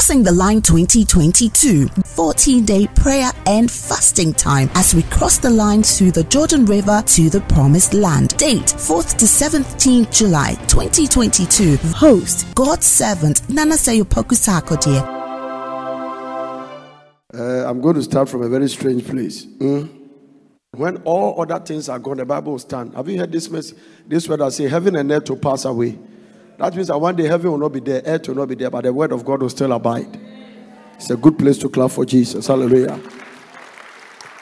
Crossing the Line 2022 14 day prayer and fasting time as we cross the line through the Jordan River to the Promised Land. Date 4th to 17th July 2022. Host God's servant Nana Seyopoku Sarkodie. Uh, I'm going to start from a very strange place. Mm? When all other things are gone, the Bible will stand. Have you heard this message? This word I say, heaven and earth will pass away. That means that one day heaven will not be there, earth will not be there, but the word of God will still abide. It's a good place to clap for Jesus. Hallelujah.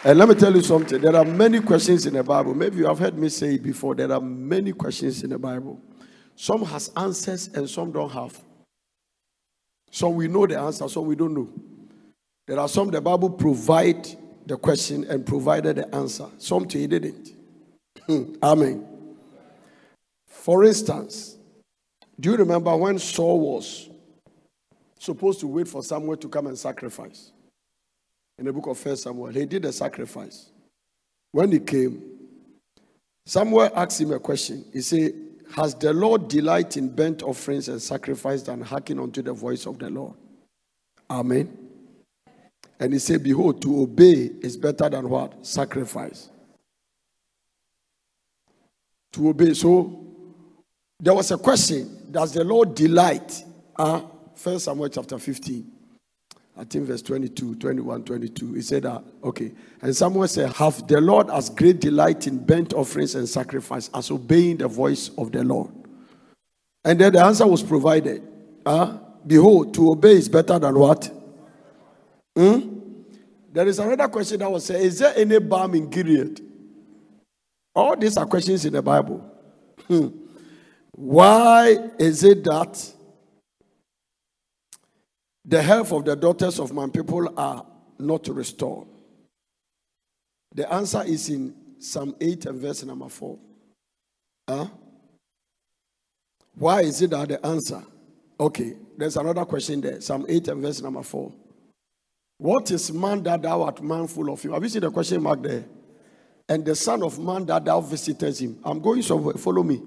And let me tell you something. There are many questions in the Bible. Maybe you have heard me say it before. There are many questions in the Bible. Some has answers and some don't have. Some we know the answer, some we don't know. There are some the Bible provide the question and provided the answer. Some to it didn't. Hmm. Amen. For instance, do you remember when Saul was supposed to wait for Samuel to come and sacrifice? In the book of First Samuel, he did the sacrifice. When he came, Samuel asked him a question. He said, Has the Lord delight in burnt offerings and sacrifice than hearken unto the voice of the Lord? Amen. And he said, Behold, to obey is better than what? Sacrifice. To obey. So there was a question Does the Lord delight? Uh, First Samuel chapter 15. I think verse 22, 21, 22. He said that, okay. And Samuel said, Have the Lord as great delight in burnt offerings and sacrifice as obeying the voice of the Lord? And then the answer was provided. Uh, Behold, to obey is better than what? Hmm? There is another question that was said Is there any balm in Gilead? All these are questions in the Bible. Hmm. Why is it that the health of the daughters of my people are not restored? The answer is in Psalm 8 and verse number 4. Huh? Why is it that the answer? Okay, there's another question there. Psalm 8 and verse number 4. What is man that thou art mindful of him? Have you seen the question mark there? And the son of man that thou visitest him. I'm going somewhere. Follow me.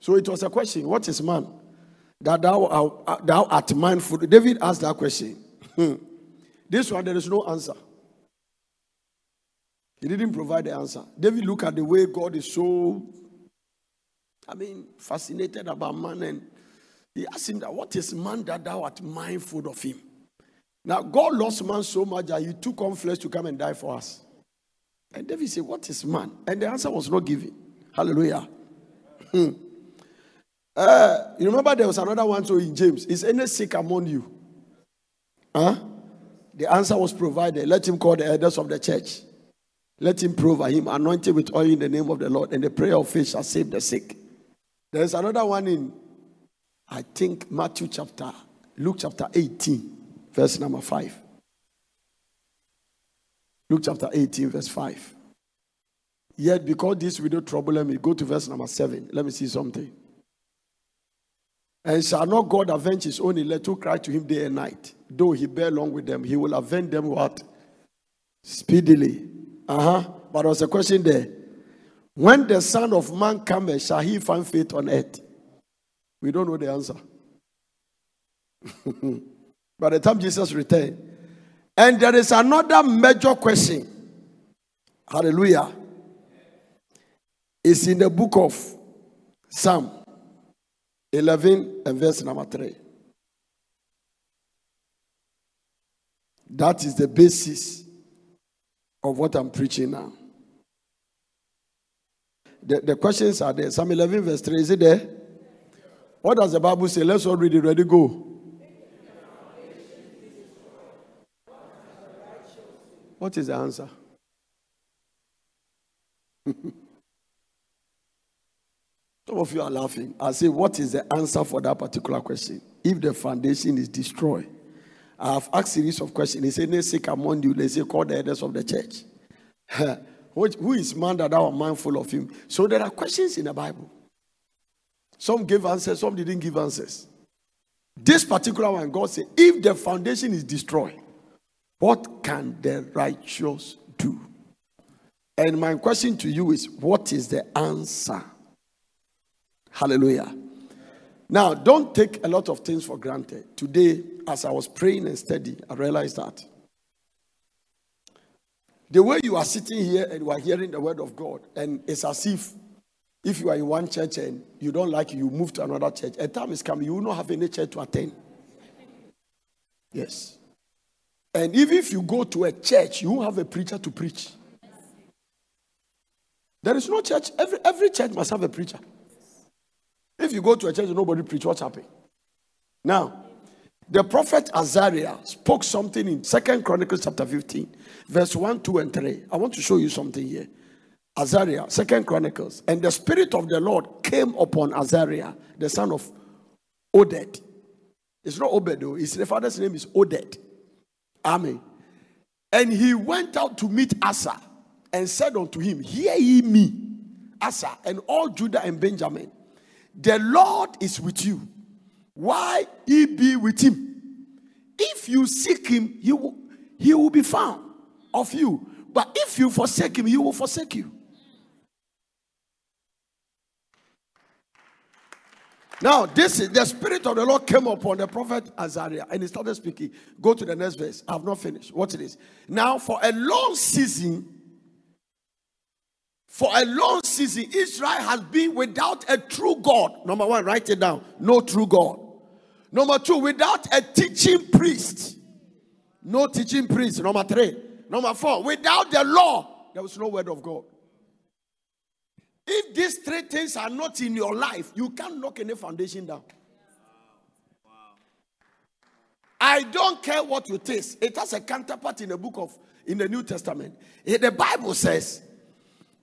So it was a question. What is man that thou, uh, thou art mindful? David asked that question. Hmm. this one, there is no answer. He didn't provide the answer. David looked at the way God is so, I mean, fascinated about man. And he asked him that, what is man that thou art mindful of him? Now, God loves man so much that he took on flesh to come and die for us. And David said, What is man? And the answer was not given. Hallelujah. Uh, you remember there was another one so in James. Is any sick among you? Huh? The answer was provided. Let him call the elders of the church. Let him provide him, anointed with oil in the name of the Lord, and the prayer of faith shall save the sick. There is another one in, I think, Matthew chapter, Luke chapter 18 verse number 5. Luke chapter 18, verse 5. Yet, because this widow trouble me, go to verse number 7. Let me see something. And shall not God avenge his own elect who cry to him day and night? Though he bear long with them, he will avenge them what? Speedily. Uh huh. But there was a question there. When the Son of Man comes, shall he find faith on earth? We don't know the answer. by the time Jesus returned. And there is another major question. Hallelujah. It's in the book of Psalm 11 and verse number 3. That is the basis of what I'm preaching now. The, the questions are there. Psalm 11, verse 3. Is it there? What does the Bible say? Let's all read it. Ready, go. What is the answer? Some of you are laughing. I say, What is the answer for that particular question? If the foundation is destroyed, I have asked series of questions. They say, said, sick among you, they say, call the elders of the church. Who is man that thou art mindful of him? So there are questions in the Bible. Some gave answers, some didn't give answers. This particular one, God said, if the foundation is destroyed, what can the righteous do? And my question to you is what is the answer? Hallelujah. Now, don't take a lot of things for granted. Today, as I was praying and studying, I realized that the way you are sitting here and you are hearing the word of God, and it's as if if you are in one church and you don't like it, you move to another church. A time is coming, you will not have any church to attend. Yes. And even if you go to a church, you won't have a preacher to preach. There is no church. Every, every church must have a preacher. If you go to a church and nobody preach, what's happening? Now, the prophet Azariah spoke something in Second Chronicles chapter 15, verse 1, 2, and 3. I want to show you something here. Azariah, Second Chronicles, and the Spirit of the Lord came upon Azariah, the son of Oded. It's not Obed, though. His father's name is Oded. Amen. And he went out to meet Asa and said unto him, Hear ye me, Asa, and all Judah and Benjamin. The Lord is with you. Why he be with him? If you seek him, he will, he will be found of you. But if you forsake him, he will forsake you. Now, this is the spirit of the Lord came upon the prophet Azariah and he started speaking. Go to the next verse. I have not finished. What it is. Now, for a long season, for a long season, Israel has been without a true God. Number one, write it down. No true God. Number two, without a teaching priest. No teaching priest. Number three. Number four, without the law, there was no word of God. If these three things are not in your life, you can't knock any foundation down. I don't care what you taste. It has a counterpart in the book of in the New Testament. The Bible says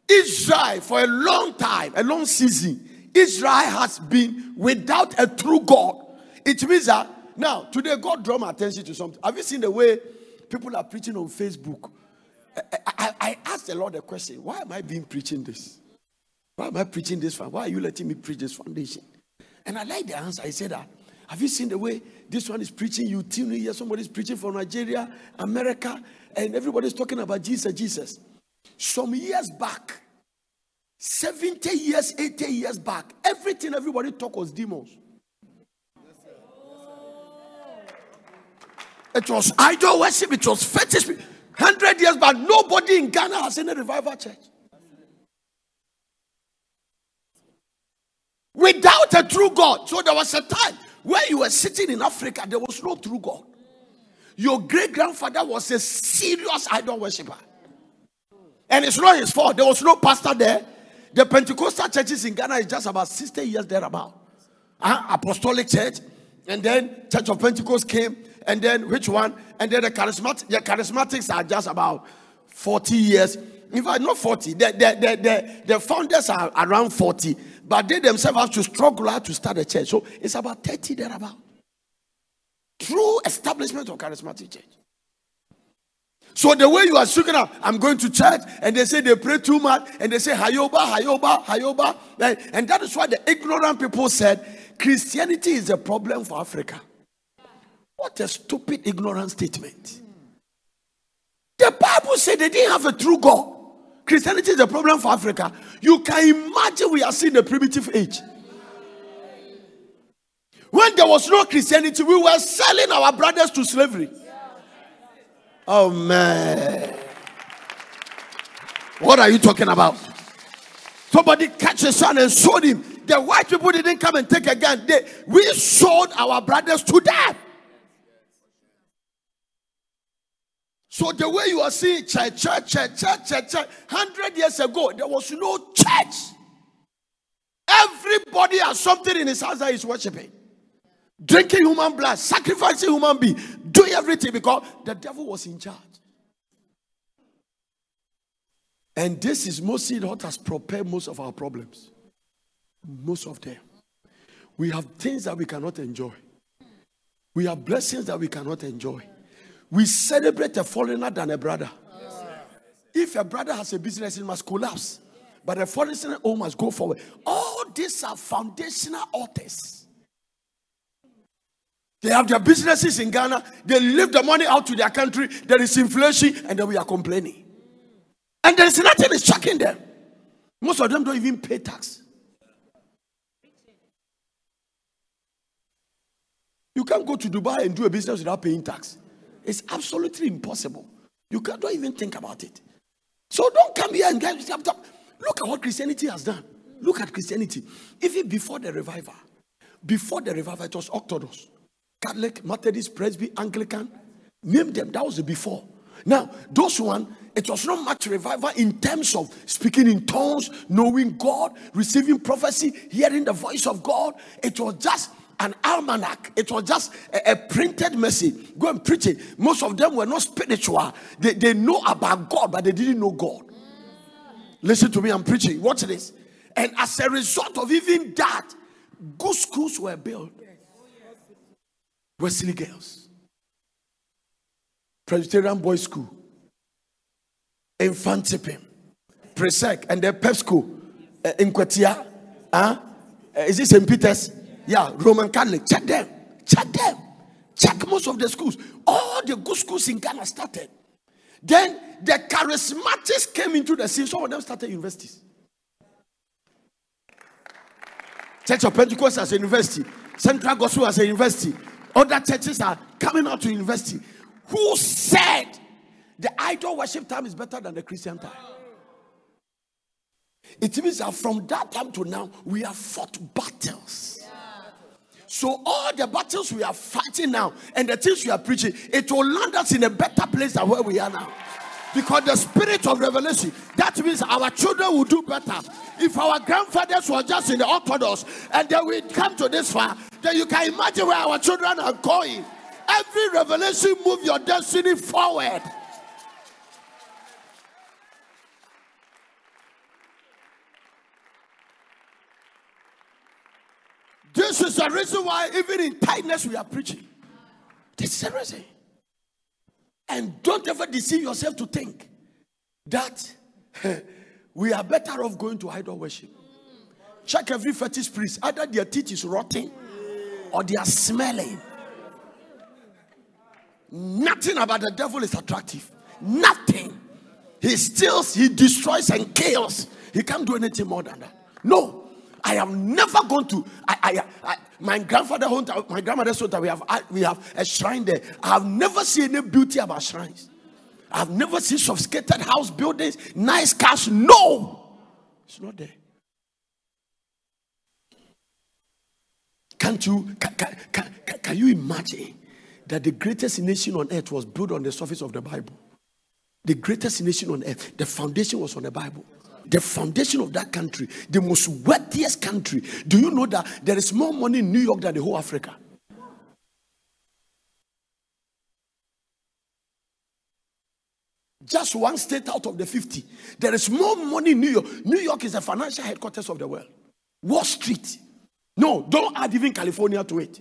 Israel for a long time, a long season, Israel has been without a true God. It means that now today God draw my attention to something. Have you seen the way people are preaching on Facebook? I, I, I asked the Lord a question: Why am I being preaching this? Why am I preaching this? Why are you letting me preach this foundation? And I like the answer. I said that. Have you seen the way this one is preaching? You tune here, somebody's preaching from Nigeria, America, and everybody's talking about Jesus, Jesus. Some years back, 70 years, 80 years back, everything everybody talk was demons. It was idol worship, it was fetish. 100 years back, nobody in Ghana has any revival church. without a true God. So there was a time where you were sitting in Africa, there was no true God. Your great grandfather was a serious idol worshiper. And it's not his fault. There was no pastor there. The Pentecostal churches in Ghana is just about 60 years thereabout. Uh, Apostolic Church, and then Church of Pentecost came, and then which one? And then the charismatic, the charismatics are just about 40 years. In fact, not 40. The, the, the, the, the founders are around 40 but they themselves have to struggle out to start a church. So it's about 30 thereabout. True establishment of charismatic church. So the way you are speaking up, I'm going to church, and they say they pray too much, and they say Hayoba, Hayoba, Hayoba. Right? And that is why the ignorant people said Christianity is a problem for Africa. What a stupid, ignorant statement. The Bible said they didn't have a true God. Christianity is a problem for Africa. You can imagine we are seeing the primitive age. When there was no Christianity, we were selling our brothers to slavery. Oh man. What are you talking about? Somebody catch a son and sold him. The white people didn't come and take a gun. They, we sold our brothers to death. So the way you are seeing church, church, church, church, church, church, hundred years ago, there was no church. Everybody has something in his house that he's worshiping. Drinking human blood, sacrificing human being, doing everything because the devil was in charge. And this is mostly what has prepared most of our problems. Most of them. We have things that we cannot enjoy. We have blessings that we cannot enjoy. We celebrate a foreigner than a brother. If a brother has a business, it must collapse. But a foreigner oh, must go forward. All these are foundational authors. They have their businesses in Ghana. They leave the money out to their country. There is inflation, and then we are complaining. And there is nothing is checking them. Most of them don't even pay tax. You can't go to Dubai and do a business without paying tax. It's absolutely impossible. You can't don't even think about it. So don't come here and get look at what Christianity has done. Look at Christianity. Even before the revival, before the revival, it was Orthodox, Catholic, Methodist, Presby, Anglican. Name them. That was the before. Now, those one, it was not much revival in terms of speaking in tongues, knowing God, receiving prophecy, hearing the voice of God. It was just an almanac. It was just a, a, printed message. Go and preach it. Most of them were not spiritual. They, they know about God, but they didn't know God. Listen to me, I'm preaching. Watch this. And as a result of even that, good schools were built. Wesley Girls, Presbyterian Boys School, Mfantsipim, Presec, and the Pep School uh, in Kwatia. Huh? Uh, is this St. Peter's? Yeah, Roman Catholic. Check them. Check them. Check most of the schools. All the good schools in Ghana started. Then the charismatics came into the scene. Some of them started universities. Church of Pentecost as a university, Central Gospel as a university. Other churches are coming out to university. Who said the idol worship time is better than the Christian time? It means that from that time to now, we have fought battles. So all the battles we are fighting now and the things we are preaching, it will land us in a better place than where we are now. Because the spirit of revelation, that means our children will do better. If our grandfathers were just in the Orthodox and they we come to this far, then you can imagine where our children are going. Every revelation move your destiny forward. This is the reason why, even in tightness, we are preaching. This is the reason. And don't ever deceive yourself to think that we are better off going to idol worship. Check every fetish priest, either their teeth is rotting or they are smelling. Nothing about the devil is attractive. Nothing. He steals, he destroys, and kills. He can't do anything more than that. No. I am never going to. I, I, I my grandfather my grandmother grandmother's home, we have we have a shrine there. I have never seen any beauty about shrines. I've never seen sophisticated house buildings, nice cars. No, it's not there. Can't you? Can, can, can, can you imagine that the greatest nation on earth was built on the surface of the Bible? The greatest nation on earth, the foundation was on the Bible the foundation of that country, the most wealthiest country. Do you know that there is more money in New York than the whole Africa? Just one state out of the 50. There is more money in New York. New York is the financial headquarters of the world. Wall Street. No, don't add even California to it.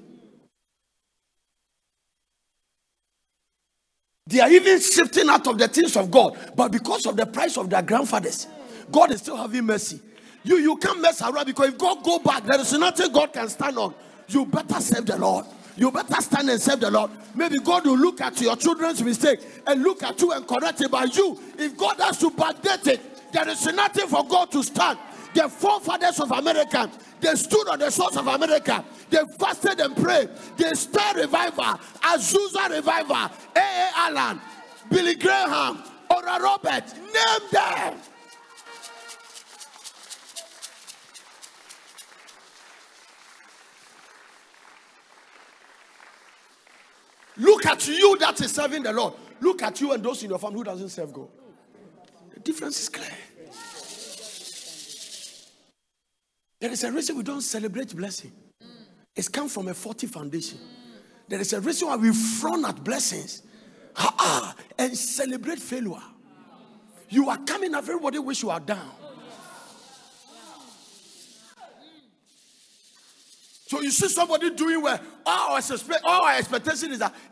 They are even shifting out of the things of God, but because of the price of their grandfathers, God is still having mercy. You you can't mess around because if God go back, there is nothing God can stand on. You better serve the Lord. You better stand and serve the Lord. Maybe God will look at your children's mistake and look at you and correct it. But you, if God has to backdate it, there is nothing for God to stand. The forefathers of America, they stood on the shores of America. They fasted and prayed. They stirred revival, Azusa revival, A.A. Allen, Billy Graham, Oral Roberts, name them. Look at you that is serving the Lord. Look at you and those in your family who doesn't serve God. The difference is clear. There is a reason we don't celebrate blessing. It's come from a faulty foundation. There is a reason why we frown at blessings ha and celebrate failure. You are coming up, everybody wish you are down. So you see somebody doing well. All our, suspect, all our expectation is that ah.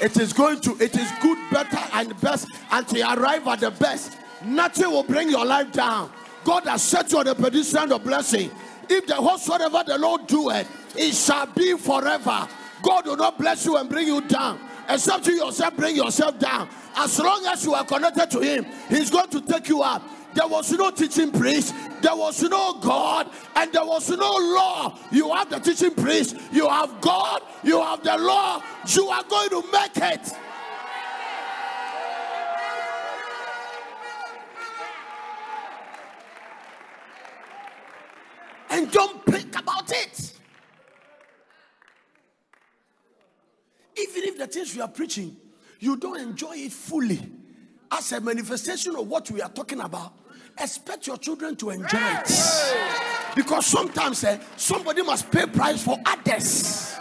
it is going to, it is good, better, and best until you arrive at the best. Nothing will bring your life down. God has set you on the pedestrian of blessing. If the whatsoever the Lord do it, it shall be forever. God will not bless you and bring you down. Except you yourself bring yourself down. As long as you are connected to Him, He's going to take you up. there was no teaching priest, there was no God, and there was no law. You have the teaching priest, you have God, you have the law. You are going to make it. And don't think about it. Even if the things we are preaching, you don't enjoy it fully as a manifestation of what we are talking about, expect your children to enjoy it. Because sometimes eh, somebody must pay price for others.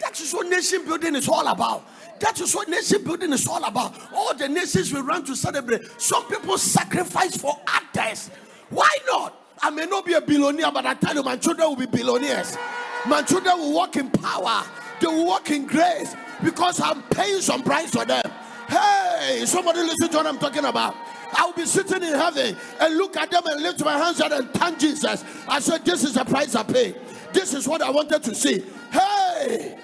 That is what nation building is all about. That is what nation building is all about. All the nations we run to celebrate. Some people sacrifice for others. Why not? I may not be a billionaire, but I tell you, my children will be billionaires. My children will walk in power, they will walk in grace because I'm paying some price for them. Hey, somebody listen to what I'm talking about. I'll be sitting in heaven and look at them and lift my hands out and thank Jesus. I said, This is the price I pay. This is what I wanted to see. Hey!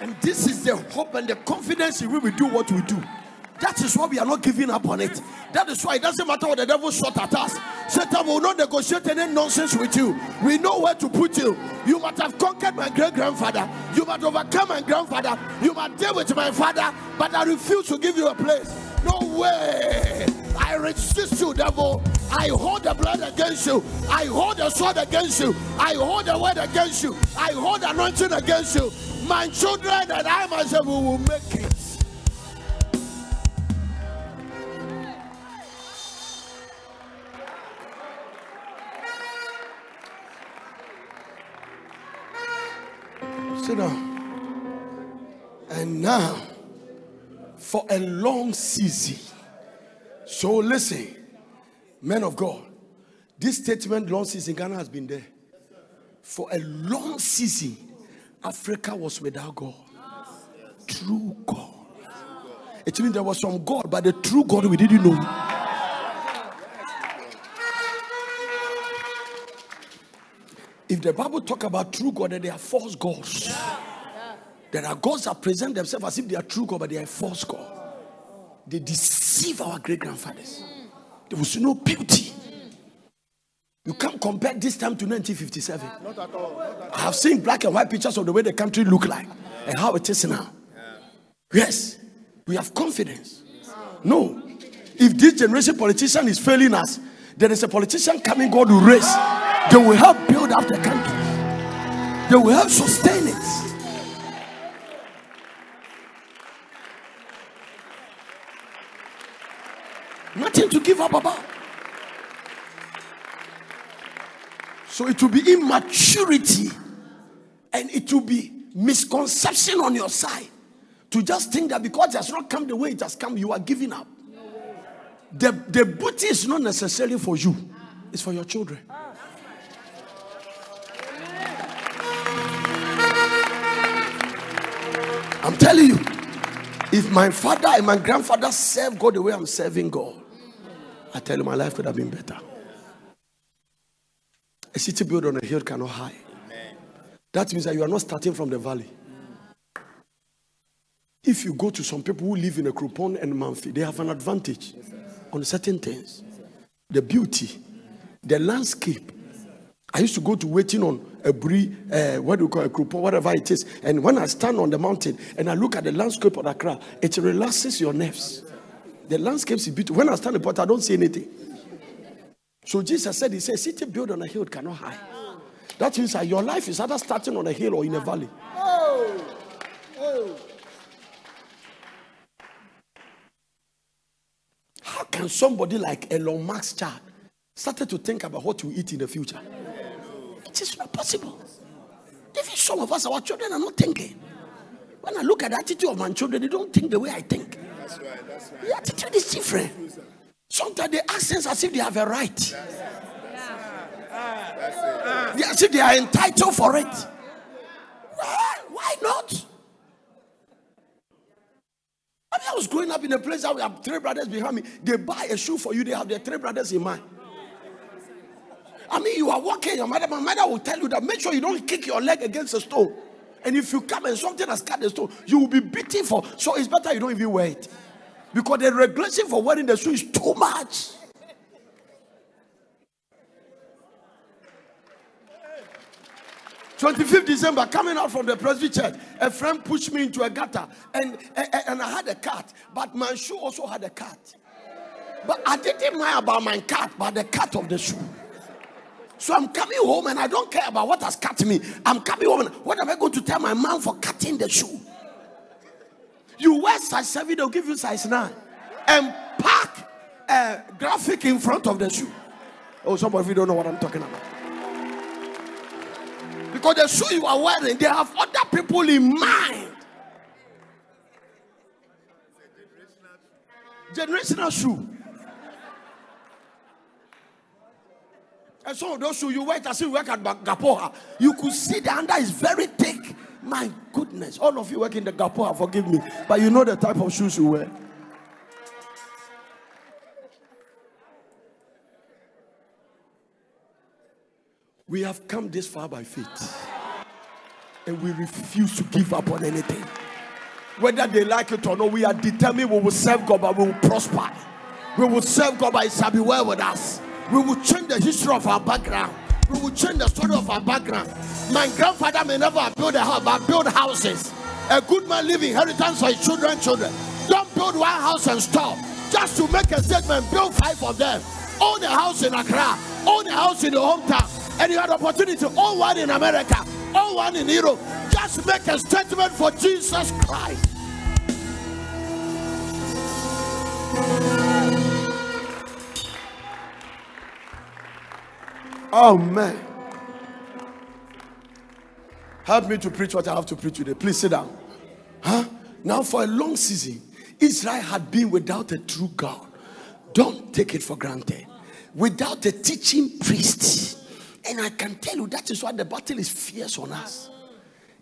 And this is the hope and the confidence in we will do what we do. That is why we are not giving up on it. That is why it doesn't matter what the devil shot at us. Satan will not negotiate any nonsense with you. We know where to put you. You might have conquered my great grandfather. You might overcome my grandfather. You might deal with my father, but I refuse to give you a place. No way. I resist you, devil. I hold the blood against you. I hold the sword against you. I hold the word against you. I hold anointing against you. My children and I myself will make it. Sit down. And now, for a long season. So listen, men of God, this statement, long season, Ghana has been there. For a long season, Africa was without God. True God. It means there was some God, but the true God we didn't know. If the Bible talk about true God, then they are false gods. There are gods that present themselves as if they are true God, but they are false God. They deceive our great grandfathers. Mm. There was no beauty. Mm. You can't compare this time to 1957. Not at all. Not at. I have seen black and white pictures of the way the country looked like and how it is now. Yes, we have confidence. No, if this generation politician is failing us, there is a politician coming God will raise. They will help build up the country. They will help sustain it. Nothing to give up about. So it will be immaturity and it will be misconception on your side to just think that because it has not come the way it has come, you are giving up. The, the booty is not necessarily for you, it's for your children. I'm telling you, if my father and my grandfather served God the way I'm serving God, I tell you, my life could have been better. A city built on a hill cannot hide. That means that you are not starting from the valley. If you go to some people who live in Akropong and Mamfe, they have an advantage on certain things. The beauty, the landscape, I used to go to waiting on Aburi, uh, what do you call it, a group whatever it is. And when I stand on the mountain and I look at the landscape of Accra, it relaxes your nerves. The landscape is beautiful. When I stand in pot, I don't see anything. So Jesus said, He said, city built on a hill cannot hide. That means that your life is either starting on a hill or in a valley. Oh. Oh. How can somebody like Elon Musk's child started to think about what to eat in the future? It is not possible. Even some of us, our children are not thinking. When I look at the attitude of my children, they don't think the way I think. That's right, that's right. The attitude is different. Sometimes they act as if they have a right. That's They, as if they are entitled for it. Well, why not? I mean, I was growing up in a place where we have three brothers behind me. They buy a shoe for you, they have their three brothers in mind. I mean, you are walking, your mother, my mother will tell you that make sure you don't kick your leg against a stone. And if you come and something has cut the stone, you will be beaten for. So it's better you don't even wear it. Because the regulation for wearing the shoe is too much. 25th December, coming out from the Presby church, a friend pushed me into a gutter and, and, and I had a cut, but my shoe also had a cut. But I didn't mind about my cut, but the cut of the shoe. So I'm coming home and I don't care about what has cut me. I'm coming home and what am I going to tell my mom for cutting the shoe? You wear size 7, they'll give you size 9. And pack a graphic in front of the shoe. Oh, some of you don't know what I'm talking about. Because the shoe you are wearing, they have other people in mind. Generational shoe. And some of those shoes you wear as you work at Gapoha, you could see the under is very thick. My goodness, all of you work in the Gapoha, forgive me, but you know the type of shoes you wear. We have come this far by faith, and we refuse to give up on anything. Whether they like it or not, we are determined we will serve God, but we will prosper. We will serve God, but it shall be well with us. We will change the history of our background. We will change the story of our background. My grandfather may never build a house, but build houses. A good man leave inheritance for his children, children. Don't build one house and stop. Just to make a statement, build five of them. Own a house in Accra, own a house in your hometown, and you had opportunity own one in America, own one in Europe. Just make a statement for Jesus Christ. Man. Help me to preach what I have to preach today. Please sit down. Huh? Now, for a long season, Israel had been without a true God. Don't take it for granted. Without a teaching priest. And I can tell you that is why the battle is fierce on us.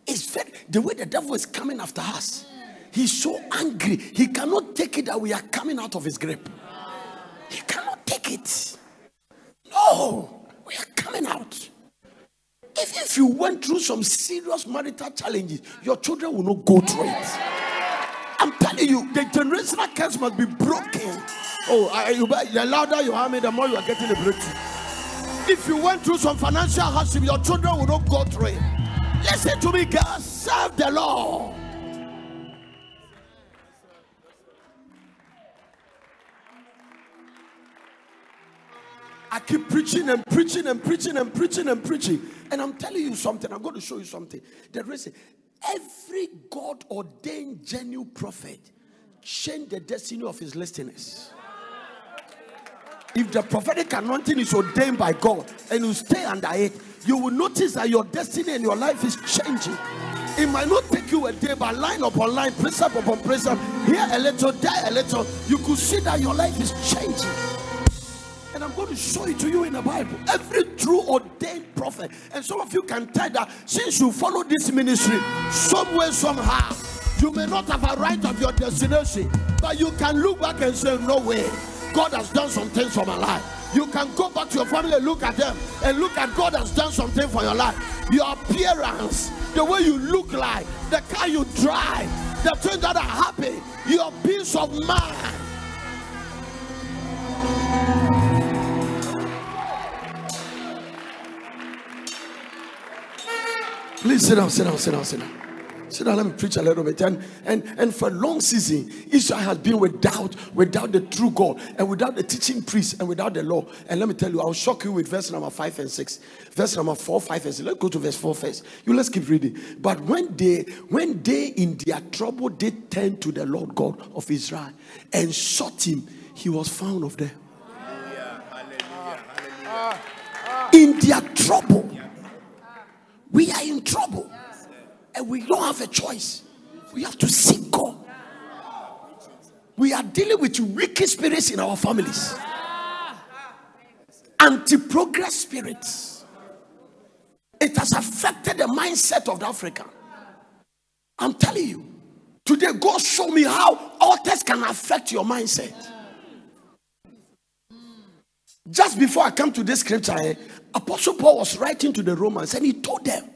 It's very, the way the devil is coming after us. He's so angry. He cannot take it that we are coming out of his grip. He cannot take it. No. We are coming out. If, you went through some serious marital challenges, your children will not go through it. I'm telling you, the generational curse must be broken. Oh, I, you, the louder you harm me, the more you are getting the breakthrough. If you went through some financial hardship, your children will not go through it. Listen to me, girls. Serve the Lord. I keep preaching and preaching and preaching and preaching and preaching. And I'm telling you something. I'm going to show you something. There is every God ordained genuine prophet changed the destiny of his listeners. If the prophetic anointing is ordained by God and you stay under it, you will notice that your destiny and your life is changing. It might not take you a day, but line upon line, precept upon precept, here a little, there a little, you could see that your life is changing. And I'm going to show it to you in the Bible. Every true ordained prophet. And some of you can tell that since you follow this ministry, somewhere, somehow, you may not have a right of your destination, but you can look back and say, No way. God has done some things for my life. You can go back to your family and look at them and look at God has done something for your life. Your appearance, the way you look like, the car you drive, the things that are happy, your peace of mind. Please sit down, sit down, sit down, sit down. Sit down, let me preach a little bit. And, and, and for a long season, Israel has been without, without the true God and without the teaching priest and without the law. And let me tell you, I'll shock you with verse number 5 and 6. Verse number 4, 5 and 6. Let's go to verse 4 first. You let's keep reading. But when they when they in their trouble did turn to the Lord God of Israel and sought him, he was found of them. In their trouble we are in trouble and we don't have a choice. We have to seek God. We are dealing with wicked spirits in our families, anti progress spirits. It has affected the mindset of the. I'm telling you. Today, God show me how altars can affect your mindset. Just before I come to this scripture, eh, Apostle Paul was writing to the Romans and he told them,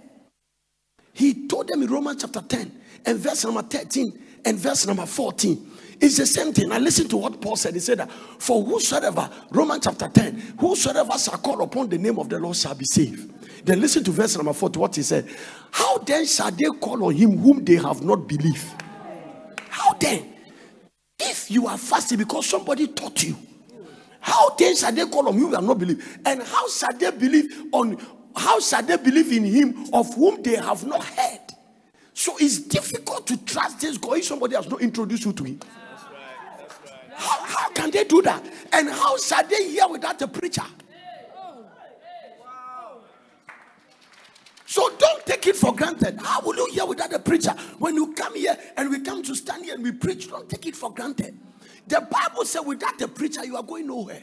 He told them in Romans chapter 10 and verse number 13 and verse number 14. It's the same thing. Now listen to what Paul said. He said that for whosoever, Romans chapter 10, whosoever shall call upon the name of the Lord shall be saved. Then listen to verse number 4 to what he said. How then shall they call on him whom they have not believed? How then? If you are fasting because somebody taught you, how then shall they call on you who have not believed? And how shall they believe on how shall they believe in him of whom they have not heard? So it's difficult to trust this God if somebody has not introduced you to him. How, how can they do that? And how shall they hear without a preacher? So don't take it for granted. How will you hear without a preacher? When you come here and we come to stand here and we preach, don't take it for granted. The Bible says without a preacher, you are going nowhere.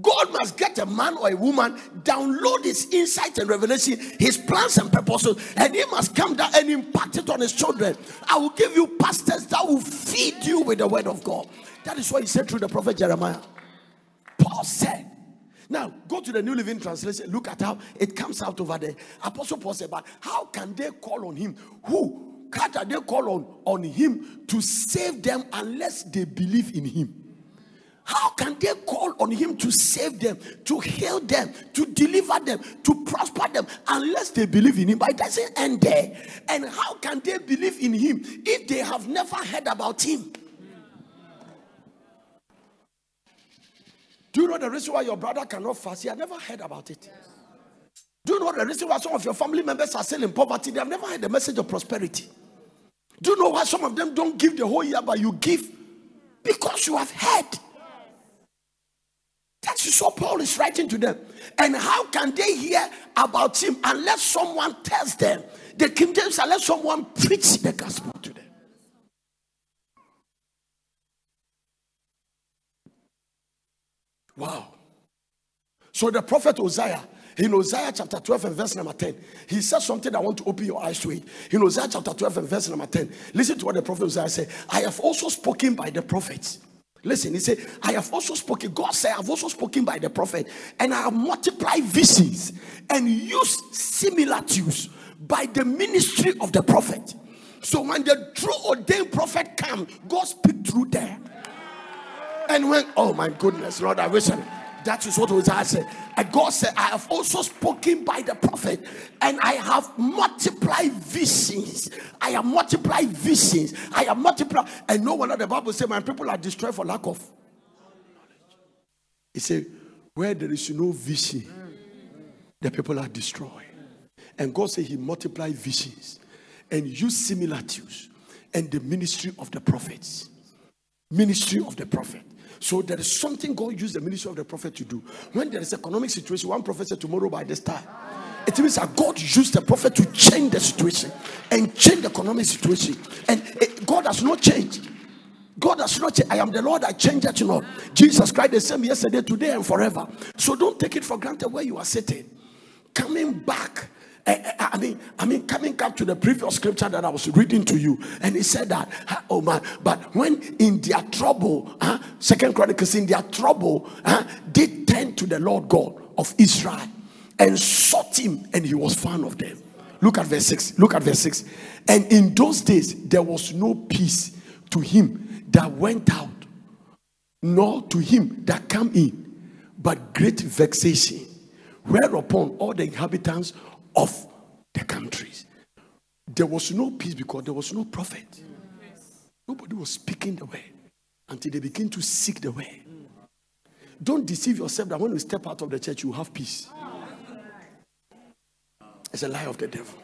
God must get a man or a woman, download his insight and revelation, his plans and purposes, and he must come down and impact it on his children. I will give you pastors that will feed you with the word of God. That is what he said through the prophet Jeremiah. Paul said, now go to the New Living Translation, look at how it comes out over there. Apostle Paul said, But how can they call on him? Who? Can they call on, on him to save them unless they believe in him? How can they call on him to save them, to heal them, to deliver them, to prosper them, unless they believe in him? But it doesn't end there. And how can they believe in him if they have never heard about him? Do you know the reason why your brother cannot fast? He had never heard about it. Do you know the reason why some of your family members are still in poverty? They have never heard the message of prosperity. Do you know why some of them don't give the whole year, but you give? Because you have heard. That is what Paul is writing to them. And how can they hear about him unless someone tells them? The King James, unless someone preach the gospel to them. Wow. So the prophet Hosea, in Hosea chapter 12 and verse number 10, he says something I want to open your eyes to it. In Hosea chapter 12 and verse number 10, listen to what the prophet Hosea said. I have also spoken by the prophets Listen, he said, I have also spoken. God said, I've also spoken by the prophet, and I have multiplied visions and used similitudes by the ministry of the prophet. So when the true ordained prophet comes, God speak through them. And when, oh my goodness, Lord, I wish I that is what Hosea said. And God said, I have also spoken by the prophet, and I have multiplied visions. I have multiplied visions. I have multiplied. And no wonder the Bible said, My people are destroyed for lack of knowledge. He said, Where there is no vision, the people are destroyed. And God said, He multiplied visions and used similitudes and the ministry of the prophets. Ministry of the prophet. So there is something God used the ministry of the prophet to do. When there is economic situation, one prophet said tomorrow by this time. It means that God used the prophet to change the situation and change the economic situation. And it, God has not changed. God has not changed. I am the Lord, I change it, you know. Jesus Christ the same yesterday, today, and forever. So don't take it for granted where you are sitting. Coming back Eh, eh, eh, I mean, I mean, coming back to the previous scripture that I was reading to you, and he said that, oh man, but when in their trouble, huh, Second Chronicles, in their trouble, huh, they turned to the Lord God of Israel and sought him, and he was found of them. Look at verse 6. Look at verse 6. And in those days, there was no peace to him that went out, nor to him that came in, but great vexation. Whereupon all the inhabitants of the countries. There was no peace because there was no prophet. Nobody was speaking the way until they begin to seek the way. Don't deceive yourself that when you step out of the church, you have peace. It's a lie of the devil.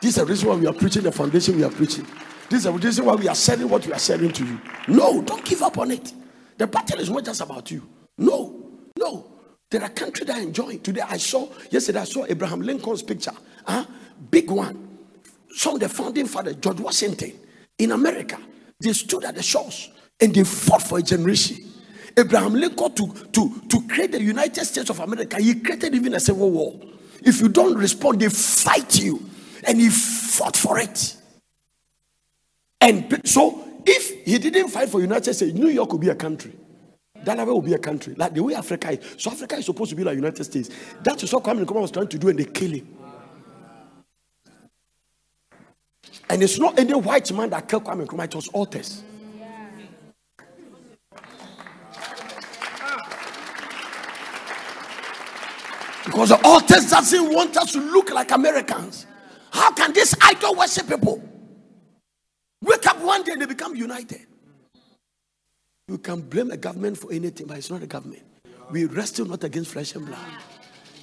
This is the reason why we are preaching the foundation we are preaching. This is the reason why we are selling what we are selling to you. No, don't give up on it. The battle is not just about you. No, no. There are countries that enjoying. Today I saw, yesterday I saw Abraham Lincoln's picture. Huh? Big one. Some of the founding father, George Washington, in America. They stood at the shores and they fought for a generation. Abraham Lincoln to, to, to create the United States of America, he created even a civil war. If you don't respond, they fight you. And he fought for it. And so if he didn't fight for United States, New York would be a country. Delaware will be a country like the way Africa is. So Africa is supposed to be like United States. That is what Kwame Nkrumah was trying to do, and they kill him. And it's not any white man that killed Kwame Nkrumah; it was altars. Because the altars doesn't want us to look like Americans. How can this idol worship people wake up one day and they become united? You can blame a government for anything, but it's not a government. We wrestle not against flesh and blood.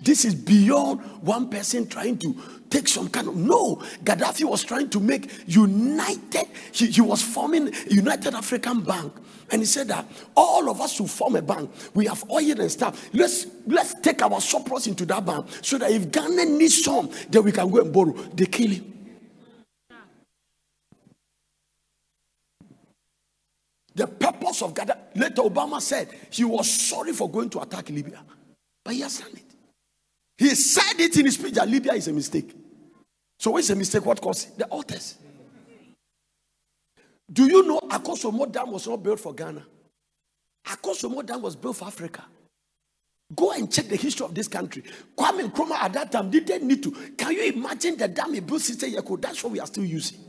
This is beyond one person trying to take some kind of no. Gaddafi was trying to make united. He, he was forming United African Bank, and he said that all of us should form a bank. We have oil and stuff. Let's let's take our surplus into that bank so that if Ghana needs some, then we can go and borrow. They kill him. The purpose of Gaddafi. Later, Obama said he was sorry for going to attack Libya, but he has done it. He said it in his speech that Libya is a mistake. So, what's a mistake? What caused it? The altars. Do you know Akosombo Dam was not built for Ghana? Akosombo Dam was built for Africa. Go and check the history of this country. Kwame Nkrumah at that time didn't need to. Can you imagine the dam he built 60 years ago? That's what we are still using.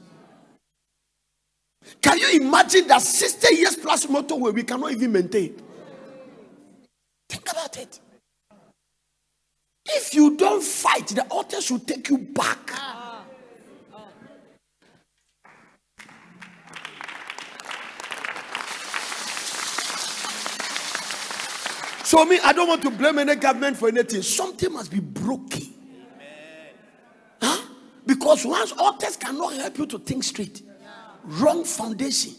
Can you imagine that 60 years plus motorway we cannot even maintain? Think about it. If you don't fight, the altars will take you back. So me, I don't want to blame any government for anything. Something must be broken. Huh? Because once altars cannot help you to think straight, wrong foundation.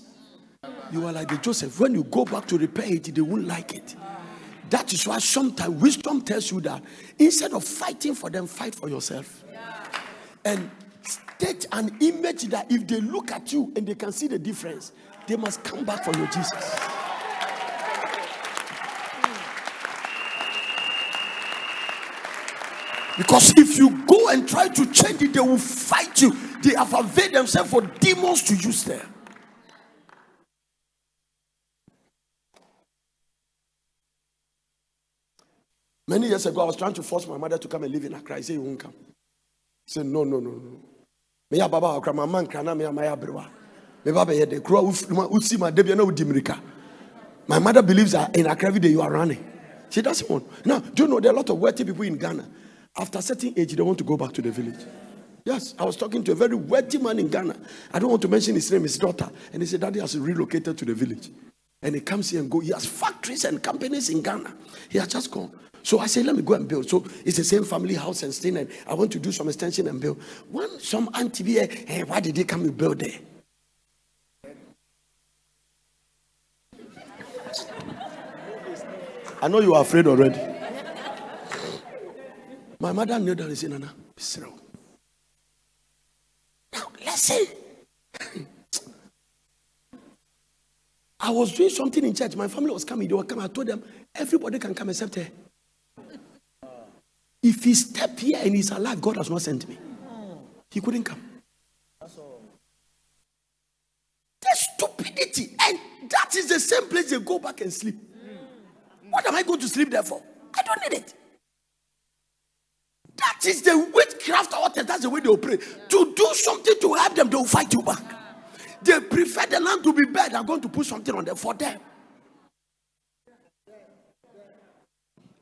You are like the Joseph. When you go back to repair it, they won't like it. That is why sometimes wisdom tells you that instead of fighting for them, fight for yourself. And state an image that if they look at you and they can see the difference, they must come back for your Jesus. Because if you go and try to change it, they will fight you. They have availed themselves for demons to use them. Many years ago, I was trying to force my mother to come and live in Accra. I said, You won't come. I said, No, no, no, no. Me baba akra my man krana me amaya brewa. Me baba ye de kro usi ma debia na udimirika. My mother believes that in Accra every day you are running. She doesn't want. Now, do you know there are a lot of wealthy people in Ghana? After a certain age, they want to go back to the village. Yes, I was talking to a very wealthy man in Ghana. I don't want to mention his name, his daughter. And he said, Daddy has relocated to the village. And he comes here and go. He has factories and companies in Ghana. He has just gone. So I said, let me go and build. So it's the same family house and thing, and I want to do some extension and build. When some auntie be, hey, why did they come and build there? I know you are afraid already. My mother knew that and Nana, be Now listen. I was doing something in church. My family was coming. They were coming. I told them, everybody can come except her. If he stepped here and he's alive, God has not sent me. He couldn't come. That's all. The stupidity. And that is the same place they go back and sleep. What am I going to sleep there for? I don't need it. That is the witchcraft or that's the way they operate. To do something to help them, they will fight you back. They prefer the land to be bad. I'm going to put something on there for them.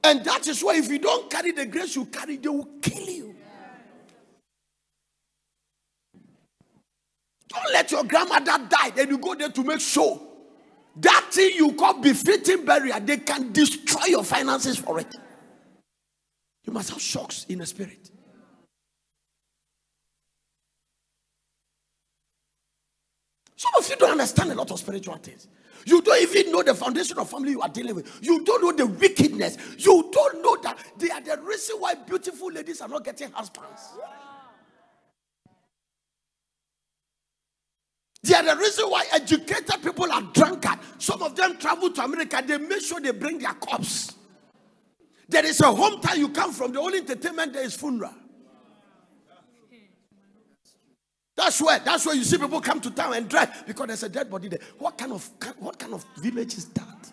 And that is why if you don't carry the grace you carry, they will kill you. Don't let your grandmother die, then you go there to make sure. That thing you call befitting burial, they can destroy your finances for it. You must have shocks in the spirit. Some of you don't understand a lot of spiritual things. You don't even know the foundation of family you are dealing with. You don't know the wickedness. You don't know that they are the reason why beautiful ladies are not getting husbands. They are the reason why educated people are drunkard. Some of them travel to America, they make sure they bring their corpse. There is a hometown you come from. The only entertainment there is funeral. That's where that's where you see people come to town and drive because there's a dead body there. What kind of what kind of village is that?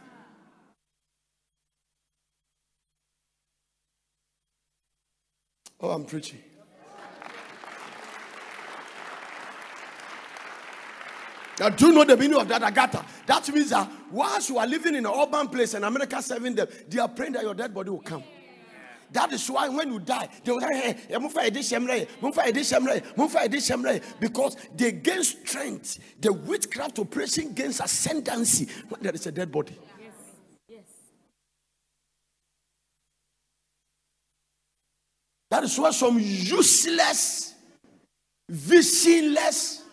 Oh, I'm preaching. Now, do you know the meaning of that agata? That means that once you are living in an urban place and America serving them, they are praying that your dead body will come. That is why when you die, they will say, hey, because they gain strength. The witchcraft operation gains ascendancy when there is a dead body. That is why some useless, visionless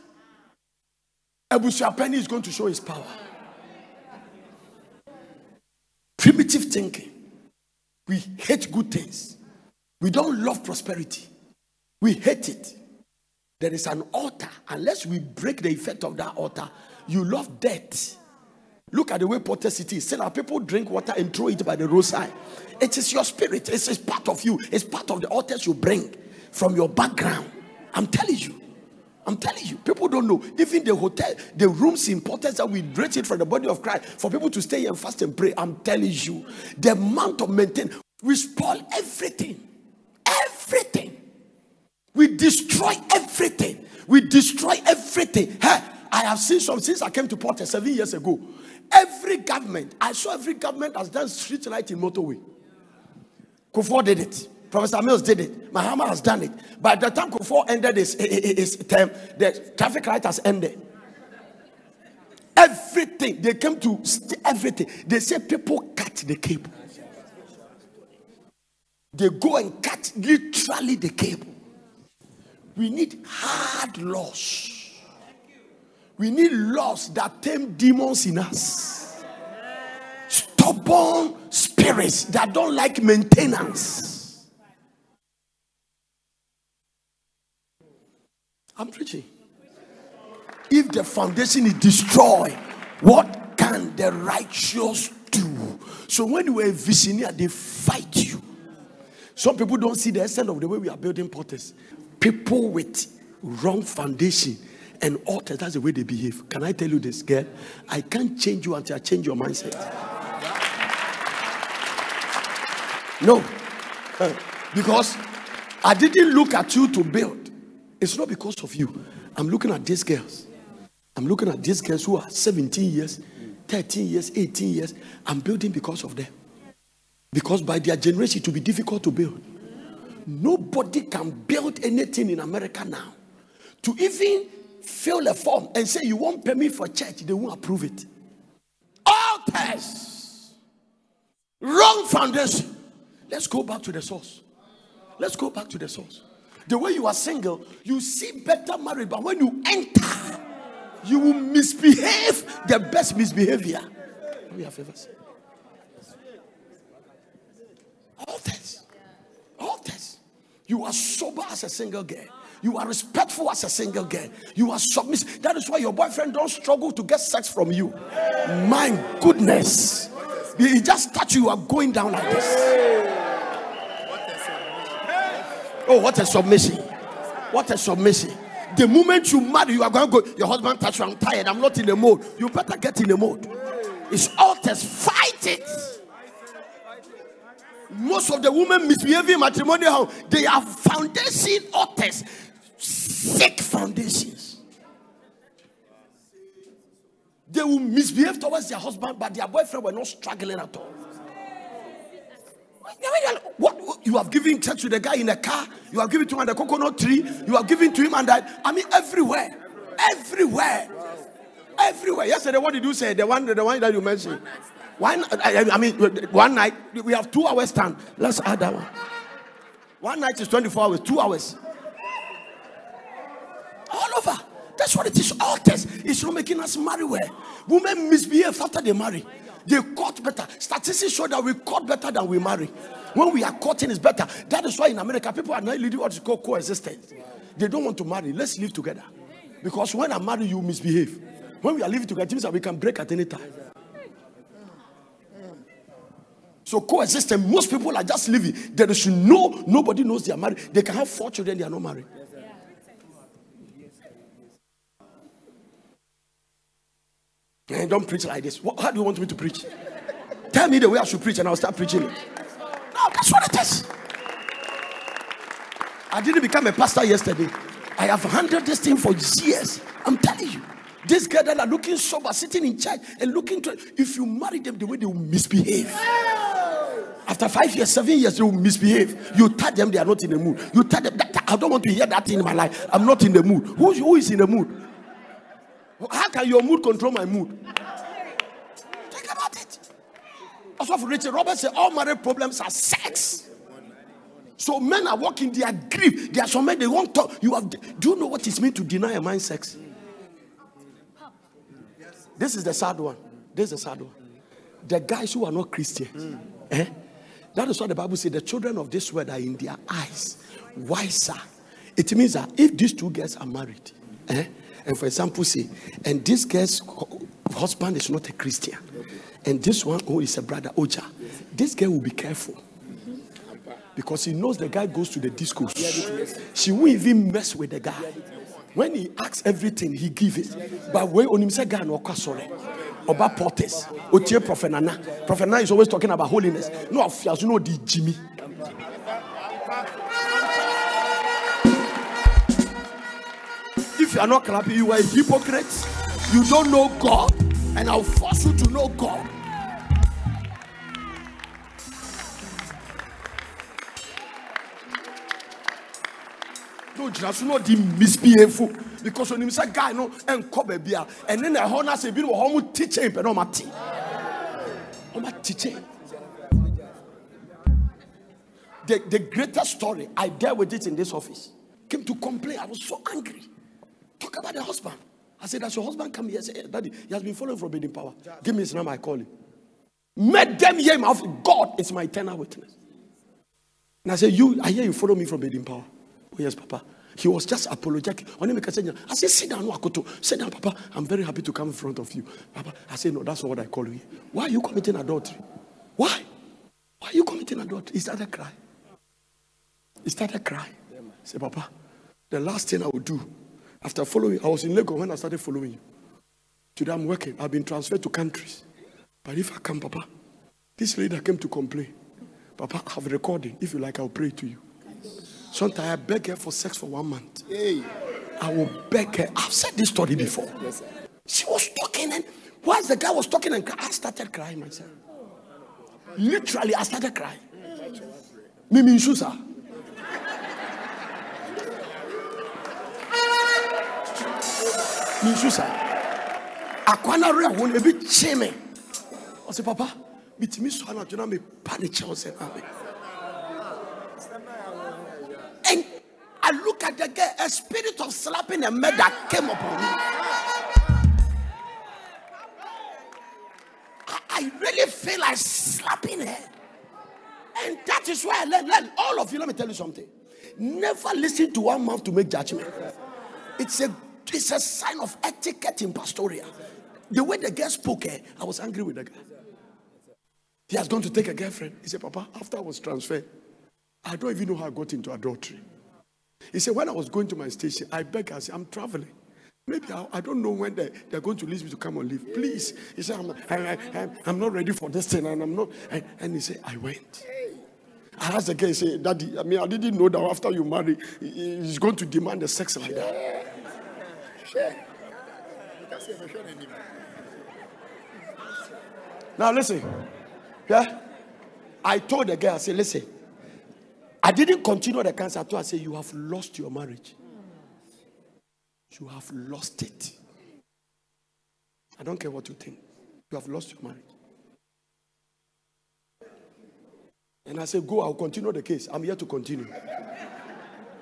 Penny is going to show his power. Primitive thinking. We hate good things. We don't love prosperity. We hate it. There is an altar. Unless we break the effect of that altar, you love death. Look at the way Potter City is. Still, people drink water and throw it by the roadside. It is your spirit. It is part of you. It's part of the altars you bring from your background. I'm telling you. I'm telling you, people don't know. Even the hotel, the rooms in Porters that we rent it from the body of Christ for people to stay and fast and pray. I'm telling you, the amount of maintenance, we spoil everything. Everything. We destroy everything. We destroy everything. Hey, I have seen some since I came to Porter seven years ago. Every government, I saw every government has done street light in motorway. Kufuor did it. Professor Mills did it. Mahama has done it. By the time Kufuor ended his, his term, the traffic light has ended. Everything they came to everything. They say people cut the cable. They go and cut literally the cable. We need hard laws. We need laws that tame demons in us. Stubborn spirits that don't like maintenance. I'm preaching. If the foundation is destroyed, what can the righteous do? So when you are a visionary, they fight you. Some people don't see the extent of the way we are building porters. People with wrong foundation and altars, that's the way they behave. Can I tell you this, girl? I can't change you until I change your mindset. No. Because I didn't look at you to build. It's not because of you. I'm looking at these girls. I'm looking at these girls who are 17 years, 13 years, 18 years. I'm building because of them. Because by their generation, it will be difficult to build. Nobody can build anything in America now. To even fill a form and say you won't pay me for church, they won't approve it. All Altars. Wrong foundation. Let's go back to the source. Let's go back to the source. The way you are single, you see better married, but when you enter, you will misbehave the best misbehavior. We have seen. All this. All this. You are sober as a single girl. You are respectful as a single girl. You are submissive. That is why your boyfriend don't struggle to get sex from you. My goodness. He just touch you, you are going down like this. Oh, what a submission! What a submission! The moment you marry, you are going to go. Your husband touch you. I'm tired. I'm not in the mood. You better get in the mood. It's altars. Fight it. Most of the women misbehaving in matrimonial, they are foundation altars, sick foundations. They will misbehave towards their husband, but their boyfriend were not struggling at all. What you have given church to the guy in the car, you have given to him the coconut tree, you have given to him and. I mean, everywhere, everywhere, everywhere. Yesterday, what did you say? The one, the one that you mentioned. One, I, mean, one night we have two hours time. Let's add that one. One night is 24 hours, two hours. All over. That's what it is. Altars. It's not making us marry well. Women misbehave after they marry. They court better. Statistics show that we court better than we marry. When we are courting, is better. That is why in America, people are not leading what is called coexistence. They don't want to marry. Let's live together. Because when I marry, you misbehave. When we are living together, it means that we can break at any time. So coexistence, most people are just living. There is no nobody knows they are married. They can have four children, they are not married. Don't preach like this. What, how do you want me to preach? Tell me the way I should preach and I'll start preaching it. No, that's what it is. I didn't become a pastor yesterday. I have handled this thing for years. I'm telling you. These girls that are looking sober, sitting in church and looking to if you marry them the way they will misbehave. After five years, seven years, they will misbehave. You tell them they are not in the mood. You tell them that I don't want to hear that thing in my life. I'm not in the mood. Who, who is in the mood? How can your mood control my mood? Think about it. Also, for Richard Roberts said, all marriage problems are sex. So men are walking their grief. There are some men they won't talk. You have. Do you know what it means to deny a man sex? This is the sad one. This is the sad one. The guys who are not Christians. Eh? That is what the Bible says. The children of this world are in their eyes wiser. It means that if these two girls are married, eh? And for example, say, and this girl's husband is not a Christian, and this one who is a brother Oja, this girl will be careful because he knows the guy goes to the discos. She won't even mess with the guy. When he asks everything, he gives it. But when on him say God no sorry. About porters, Otie Prophet Nana. Prophet Nana is always talking about holiness. No, you know the Jimmy. If you are not clapping, you are a hypocrite. You don't know God, and I'll force you to know God. no so na ɔde misbehaveful because onim sɛ guy no ɛnkɔ baabi a ɛne na ɛhɔ no asɛ bi no wɔ hɔ ɔmo te kyɛn pɛ na ɔma te ɔma te kyɛn the the greatest story I dealt with it in this office came to complain I was so angry talk about the husband I said does your husband come here say hey, daddy he has been following from Baden Powell give me his number I call him met them hear him office God is my eternal witness and I said you I hear you follow me from Baden Powell Oh, yes, Papa. He was just apologetic. I said, sit down, Wakoto. Sit down, Papa. I'm very happy to come in front of you. Papa, I said, no, that's not what I call you. Why are you committing adultery? Why? Why are you committing adultery? Is He started crying. He started crying. I said, Papa, the last thing I will do after following, I was in Lagos when I started following you. Today I'm working. I've been transferred to countries. But if I come, Papa, this lady came to complain. Papa, I have a recording. If you like, I'll pray to you. Sometimes I beg her for sex for one month. Hey. I will beg her. I've said this story before. Yes, she was talking, and whilst the guy was talking, and I started crying myself. Literally, I started crying. Mimi Shusa. Minsusa. Akwana re won ebi cheme. I say, Papa, bitimi so na tuna me panic che o say amen. And I look at the girl, a spirit of slapping a man that came upon me. I, I really feel like slapping her. And that is why I learn, learn. All of you, let me tell you something. Never listen to one mouth to make judgment. It's a it's a sign of etiquette in pastoral. The way the girl spoke, eh, I was angry with the guy. He has gone to take a girlfriend. He said, Papa, after I was transferred, I don't even know how I got into adultery. He said, When I was going to my station, I begged, I said, I'm traveling. Maybe I, I don't know when they, they're going to release me to come and leave. Please. He said, I'm, I, I, I'm not ready for this thing. And I'm not. And, and he said, I went. I asked the guy, he said, Daddy, I mean, I didn't know that after you marry, he's going to demand the sex like that. Now listen. Yeah. I told the girl, I said, listen. I didn't continue the cancer until I said, You have lost your marriage. You have lost it. I don't care what you think. You have lost your marriage. And I said, Go, I'll continue the case. I'm here to continue.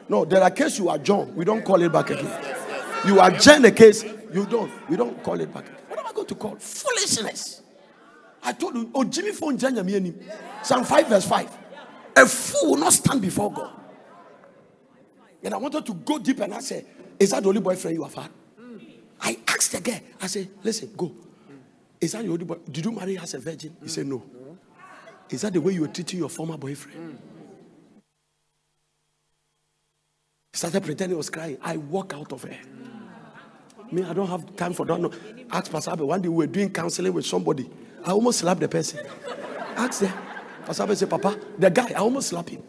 No, there are cases you are John. We don't call it back again. You adjourn the case. You don't. We don't call it back. What am I going to call? Foolishness. I told you, oh, Jimmy phone Janya Psalm 5, verse 5. A fool will not stand before God. And I wanted to go deep and I said, Is that the only boyfriend you have had? I asked the guy, I said, Listen, go. Is that your only boy? Did you marry as a virgin? He said, No. Is that the way you were treating your former boyfriend? He started pretending he was crying. I walk out of her. Me, I don't have time for that. No. Ask Pastor Abe. One day we were doing counseling with somebody. I almost slapped the person. Ask them. Pastor Abe said, Papa, the guy, I almost slapped him.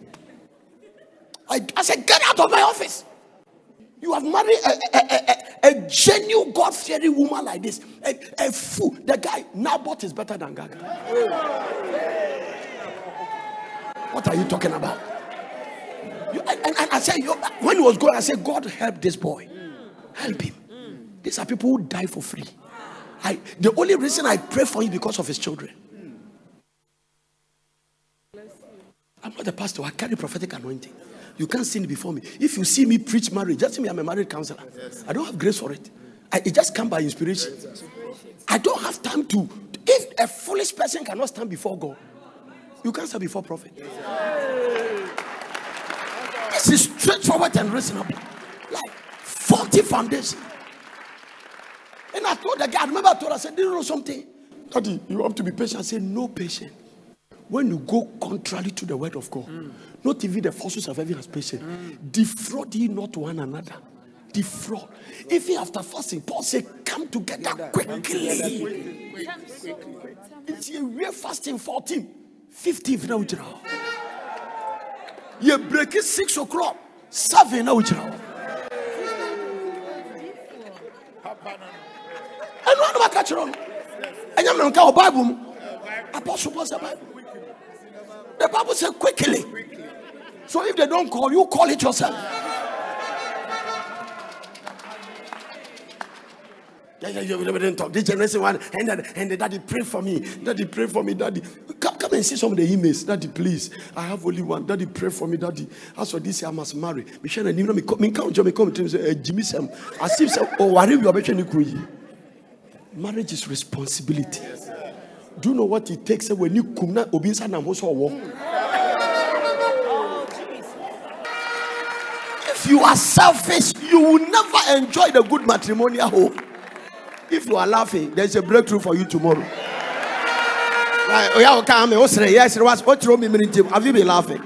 I, I said, Get out of my office. You have married a, a, a, a genuine God fearing woman like this. A, a fool. The guy, Naboth is better than Gaga. What are you talking about? You, and, and, I said, you, when he was going, I said, God help this boy. Help him. These are people who die for free. I, the only reason I pray for him because of his children. I'm not a pastor. I carry prophetic anointing. You can't see me before me. If you see me preach marriage, just see me, I'm a married counselor. I don't have grace for it. I, it just come by inspiration. I don't have time to. If a foolish person cannot stand before God, you can't stand before prophet. This is straightforward and reasonable. Like faulty foundation. And I told the guy, I remember I told her, I said, Do you know something? Daddy, you have to be patient. I said, No patient. When you go contrary to the word of God, mm. not even the forces of heaven has patience. Mm. Defraud ye not one another. Defraud. If Even after fasting, Paul said, Come together quickly. It's a real fasting 14, 15 now. You break it 6 o'clock, 7 now. Ɛnu anu aka kyerɛ no ɛnyɛ mmerɛ nka wɔ bible mu apostle paul sɛ bible the bible says quickly so if they don't call you call it yourself Yeah, yeah, yeah, we didn't talk. This generation one, and then, and the daddy pray for me. Daddy pray for me. Daddy, come, come and see some of the emails. Daddy, please. I have only one. Daddy, pray for me. Daddy, as for this, I must marry. Michelle, and you know me, me come, me come to say, Jimmy Sam. As if oh, worry you are making Marriage is responsibility. Do you know what it takes when you come na obi nsa nam so wo? If you are selfish, you will never enjoy the good matrimonial home. If you are laughing, there's a breakthrough for you tomorrow. Oh, oh, oh, yes, Have you been laughing?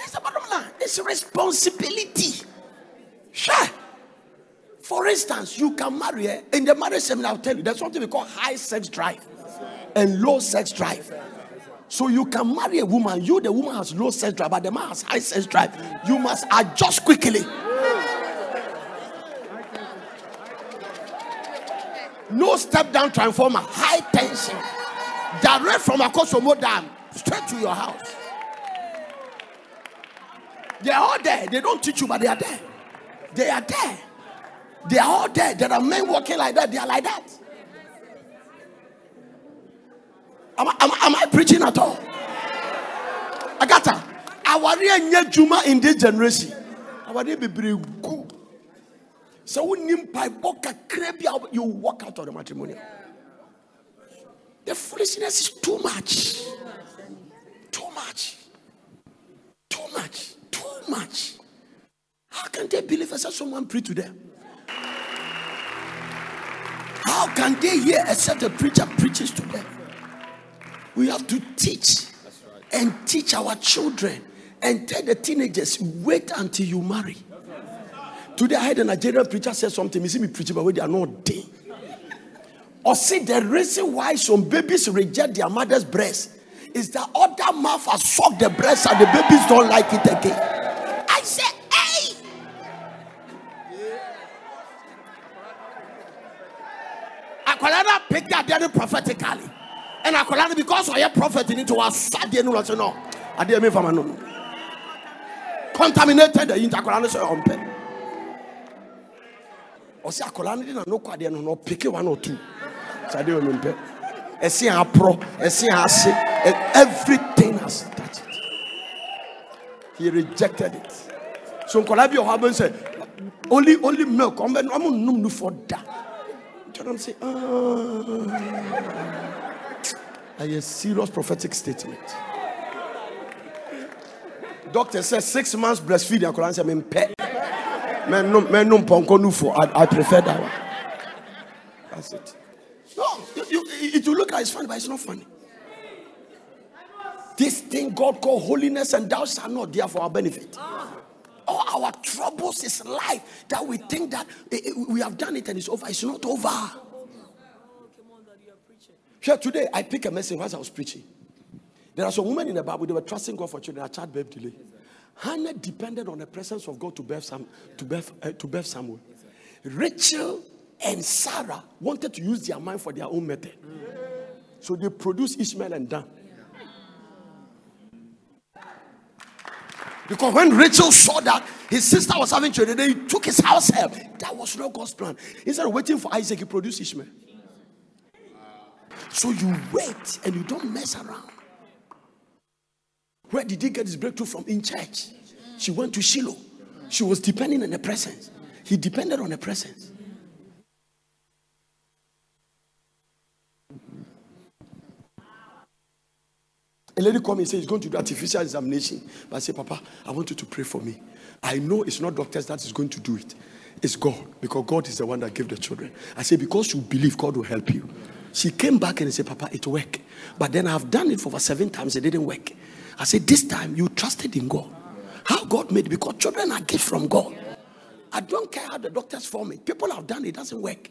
It's a bottom line. It's responsibility. Sure. For instance, you can marry eh, in the marriage seminar. I'll tell you, there's something we call high sex drive and low sex drive. So you can marry a woman. You, the woman, has low sex drive, but the man has high sex drive. You must adjust quickly. No step down transformer, high tension, direct from Akosombo Dam straight to your house. They are all there. They don't teach you, but they are there. They are there. They are all dead. There are men walking like that. They are like that. Am, am, am I preaching at all? Agata, our Juma in this generation. Our be very good. So when you you walk out of the matrimonial. The foolishness is too much. Too much. Too much. Too much. How can they believe as someone pray to them? How can they hear except the preacher preaches to them? We have to teach and teach our children and tell the teenagers wait until you marry. Today, I heard a Nigerian preacher say something. You see me preaching, but they are not dead. Or see, the reason why some babies reject their mother's breast is that other mouth has sucked the breast and the babies don't like it again. Akwadaa na pick adeɛ no prophetically. Ɛna akwadaa no because ɔyɛ prophet ni to wasa adeɛ no lɔsɛ no. Adeɛ mi fama no. Contaminated the nti akwadaa no sɛ ɔmpɛ. Ɔsɛ akwadaa no de na no kɔ adeɛ no na ɔpeke one or two sɛ adeɛ mi mpɛ. Ɛsi aporɔ ɛsi ase everything has touched it he rejected it. So nkwadaa bi ɔhɔ abɛn sɛ only only milk. Ɔmo ɔmo num no for da. Tell them, say, ah. a serious prophetic statement. Doctor says six months breastfeeding. I could answer me, pet. Men no, men no ponko no for. I, prefer that one. That's it. No, you, you, it will look like it's funny, but it's not funny. This thing God called holiness and thou shalt not there for our benefit all our troubles is life that we think that eh, eh, we have done it and it's over. It's not over. Here today, I pick a message as I was preaching. There are some women in the Bible, they were trusting God for children, a childbirth delay. Hannah depended on the presence of God to birth, Sam, to birth, uh, to birth Samuel. Rachel and Sarah wanted to use their mind for their own method. So they produced Ishmael and Dan. Because when Rachel saw that his sister was having children, then he took his house help. That was not God's plan. Instead of waiting for Isaac, he produced Ishmael. So you wait and you don't mess around. Where did he get his breakthrough from? In church. She went to Shiloh. She was depending on the presence. He depended on the presence. A lady come and say he's going to do artificial examination. But I say, Papa, I want you to pray for me. I know it's not doctors that is going to do it. It's God. Because God is the one that gave the children. I say because you believe, God will help you. She came back and said, Papa, it worked. But then I've done it for seven times. It didn't work. I said, This time you trusted in God. How God made it? Because children are gifts from God. I don't care how the doctors form it. People have done it. Doesn't work.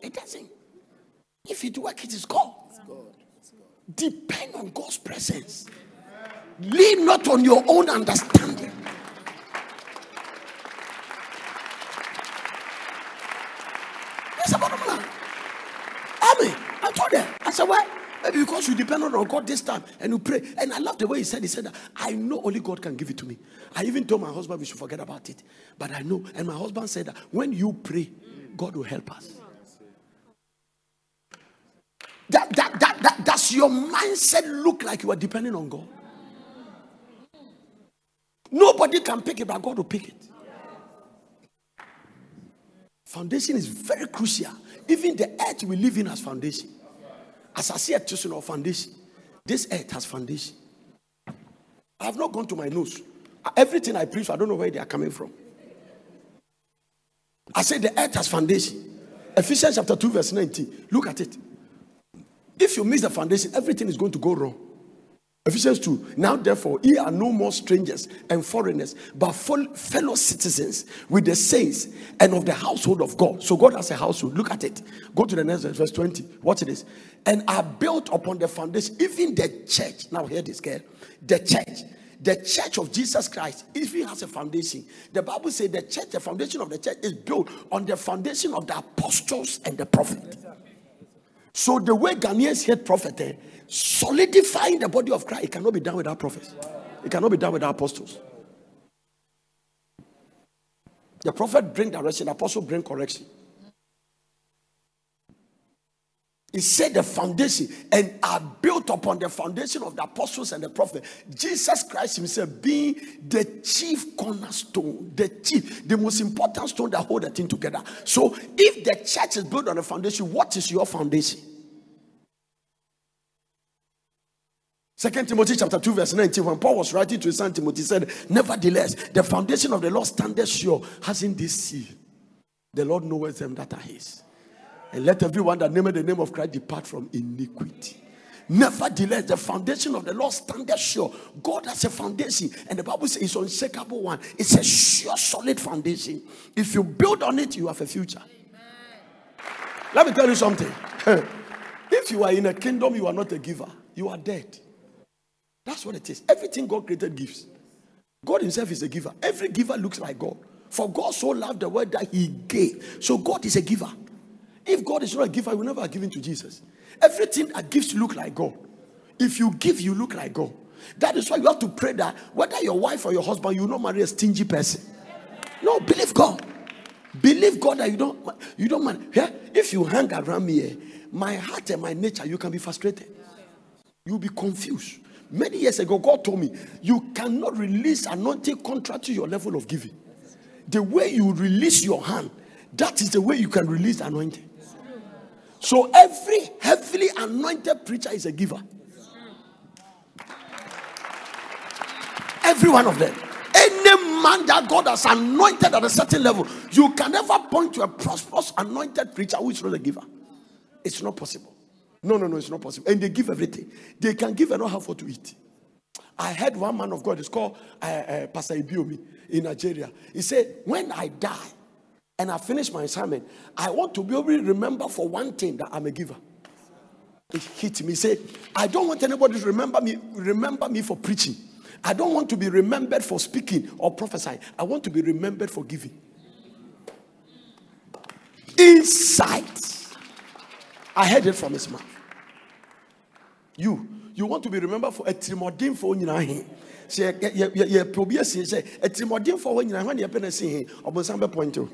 It doesn't. If it works, it is God. Depend on God's presence. Lean not on your own understanding. That's the bottom line. Amen. I told them. I said, why? Maybe because you depend on God this time and you pray. And I love the way he said, he said, I know only God can give it to me. I even told my husband we should forget about it. But I know. And my husband said that when you pray, God will help us. That, that, that, that, does your mindset look like you are depending on God? Nobody can pick it, but God will pick it. Foundation is very crucial. Even the earth we live in has foundation. As I see a chosen of foundation, this earth has foundation. I have not gone to my nose. Everything I preach, I don't know where they are coming from. I say the earth has foundation. Ephesians chapter 2, verse 19. Look at it. If you miss the foundation, everything is going to go wrong. Ephesians 2. Now, therefore, ye are no more strangers and foreigners, but fellow citizens with the saints and of the household of God. So, God has a household. Look at it. Go to the next verse, verse 20. Watch this. And are built upon the foundation, even the church. Now, hear this, girl. The church. The church of Jesus Christ, if he has a foundation, the Bible says the church, the foundation of the church is built on the foundation of the apostles and the prophet. So the way Ghanaians hate prophet, eh, solidifying the body of Christ, it cannot be done without prophets. It cannot be done without apostles. The prophet bring direction, the apostle bring correction. He said the foundation and are built upon the foundation of the apostles and the prophet. Jesus Christ himself being the chief cornerstone, the chief, the most important stone that hold the thing together. So if the church is built on a foundation, what is your foundation? Second Timothy chapter 2, verse 19. When Paul was writing to his son Timothy, he said, Nevertheless, the foundation of the Lord standeth sure, hasn't this seal. The Lord knoweth them that are his. And let everyone that nameth the name of Christ depart from iniquity. Nevertheless, the foundation of the Lord standeth sure. God has a foundation, and the Bible says it's unshakable one. It's a sure, solid foundation. If you build on it, you have a future. Amen. Let me tell you something. if you are in a kingdom, you are not a giver, you are dead. That's what it is. Everything God created gives. God Himself is a giver. Every giver looks like God. For God so loved the world that He gave. So God is a giver. If God is not a giver, he will never have given to Jesus. Everything that gives you look like God. If you give, you look like God. That is why you have to pray that whether your wife or your husband, you will not marry a stingy person. No, believe God. Believe God that you don't you don't mind. Yeah? If you hang around me, eh, my heart and my nature, you can be frustrated. You'll be confused. Many years ago, God told me you cannot release anointing contract to your level of giving. The way you release your hand, that is the way you can release anointing. So every heavily anointed preacher is a giver. Every one of them. Any man that God has anointed at a certain level, you can never point to a prosperous anointed preacher who is not a giver. It's not possible. No, no, no, it's not possible. And they give everything. They can give and not have what to eat. I heard one man of God, it's called uh, uh, Pastor Ibiyeomie in Nigeria. He said, When I die, and I finish my assignment, I want to be able to remember for one thing that I'm a giver. it hit me. Say, I don't want anybody to remember me, remember me for preaching. I don't want to be remembered for speaking or prophesying. I want to be remembered for giving. Insight. I heard it from his mouth. You, you want to be remembered for a trimodin for you Say, yeah, yeah, yeah, probably say, a trimodin for when you're penny saying, or some point to.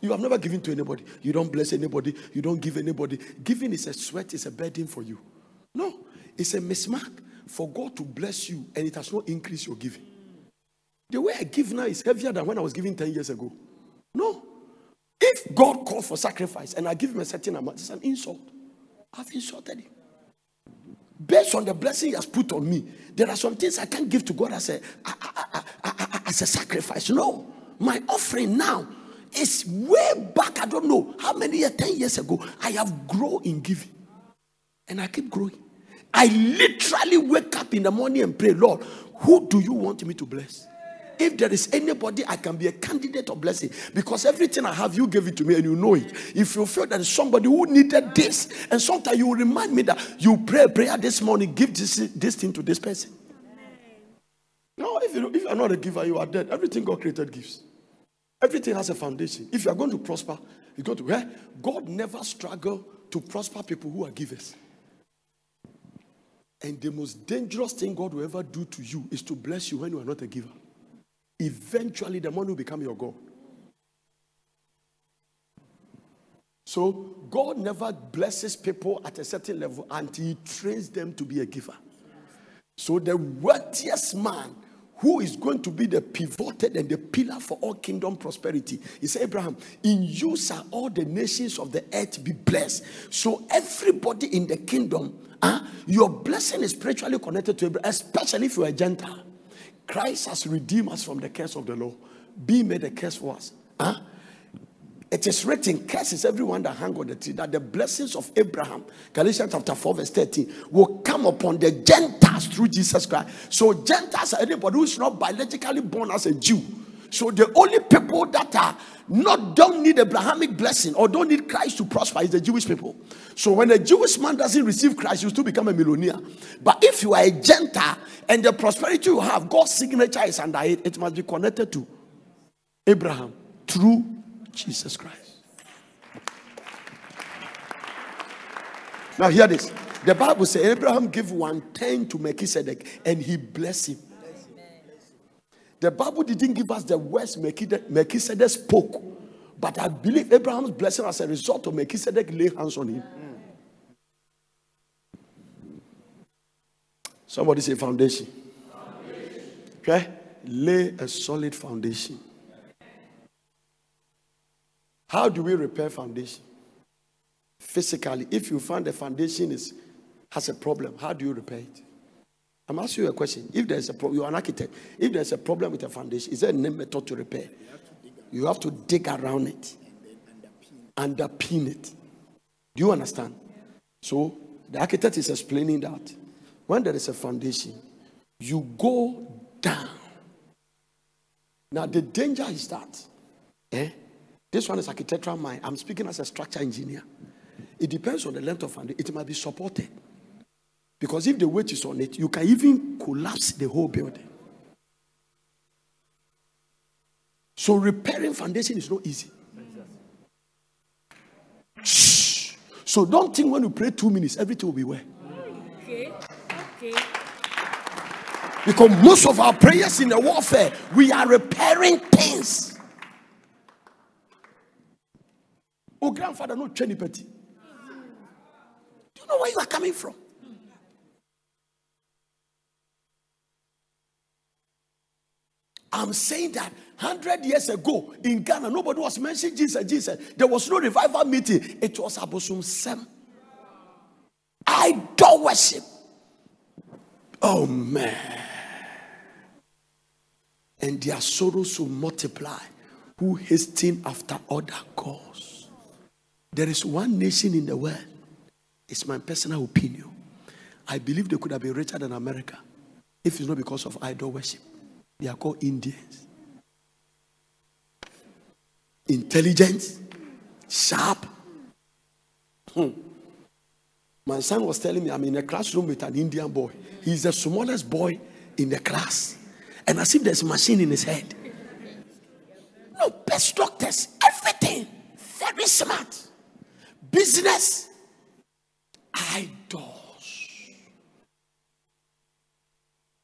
You have never given to anybody. You don't bless anybody. You don't give anybody. Giving is a sweat, it's a burden for you. No, it's a mismark for God to bless you and it has not increased your giving. The way I give now is heavier than when I was giving 10 years ago. No. If God called for sacrifice and I give him a certain amount, it's an insult. I've insulted him. Based on the blessing he has put on me, there are some things I can't give to God as a, as a sacrifice. No. My offering now is way back. I don't know how many years, 10 years ago, I have grown in giving. And I keep growing. I literally wake up in the morning and pray, Lord, who do you want me to bless? If there is anybody, I can be a candidate of blessing because everything I have, you gave it to me and you know it. If you feel that somebody who needed this, and sometimes you remind me that you pray prayer this morning, give this, this thing to this person. No, if, you, if you're not a giver, you are dead. Everything God created gives. Everything has a foundation. If you are going to prosper, you're going to where? God never struggle to prosper people who are givers. And the most dangerous thing God will ever do to you is to bless you when you are not a giver. Eventually, the money will become your God. So, God never blesses people at a certain level until He trains them to be a giver. So, the wealthiest man who is going to be the pivoted and the pillar for all kingdom prosperity. He said, Abraham, in you shall all the nations of the earth be blessed. So everybody in the kingdom, uh, your blessing is spiritually connected to Abraham, especially if you are a Gentile. Christ has redeemed us from the curse of the law. Be made a curse for us. Huh? It is written, curses everyone that hang on the tree, that the blessings of Abraham, Galatians chapter 4, verse 13, will come upon the Gentiles through Jesus Christ. So, Gentiles are anybody who is not biologically born as a Jew. So, the only people that are not don't need Abrahamic blessing or don't need Christ to prosper is the Jewish people. So, when a Jewish man doesn't receive Christ, you still become a millionaire. But if you are a Gentile and the prosperity you have, God's signature is under it, it must be connected to Abraham through Jesus Christ. Now, hear this. The Bible says Abraham gave one ten to Melchizedek and he blessed him. The Bible didn't give us the words Melchizedek spoke, but I believe Abraham's blessing as a result of Melchizedek lay hands on him. Somebody say foundation. foundation. Okay? Lay a solid foundation. How do we repair foundation? Physically, if you find the foundation is has a problem, how do you repair it? I'm asking you a question. If there's a problem, you're an architect. If there's a problem with the foundation, is there a method to repair? You have to dig around it, underpin it. Do you understand? So the architect is explaining that when there is a foundation, you go down. Now the danger is that, eh? This one is architectural mind. I'm speaking as a structure engineer. It depends on the length of foundation. It might be supported. Because if the weight is on it, you can even collapse the whole building. So repairing foundation is not easy. Shh. So don't think when you pray two minutes, everything will be well. Okay. Okay. Because most of our prayers in the warfare, we are repairing things. Oh, grandfather, no Chenny Petty. Do you know where you are coming from? I'm saying that 100 years ago in Ghana, nobody was mentioning Jesus, Jesus. There was no revival meeting. It was Abosum Sem. Idol worship. Oh man. And their sorrows will multiply who hasten after other gods. There is one nation in the world, it's my personal opinion. I believe they could have been richer than America if it's not because of idol worship. They are called Indians. Intelligent, sharp. Hmm. My son was telling me I'm in a classroom with an Indian boy. He's the smallest boy in the class. And as if there's a machine in his head. No, best doctors, everything. Very smart. Business, idols.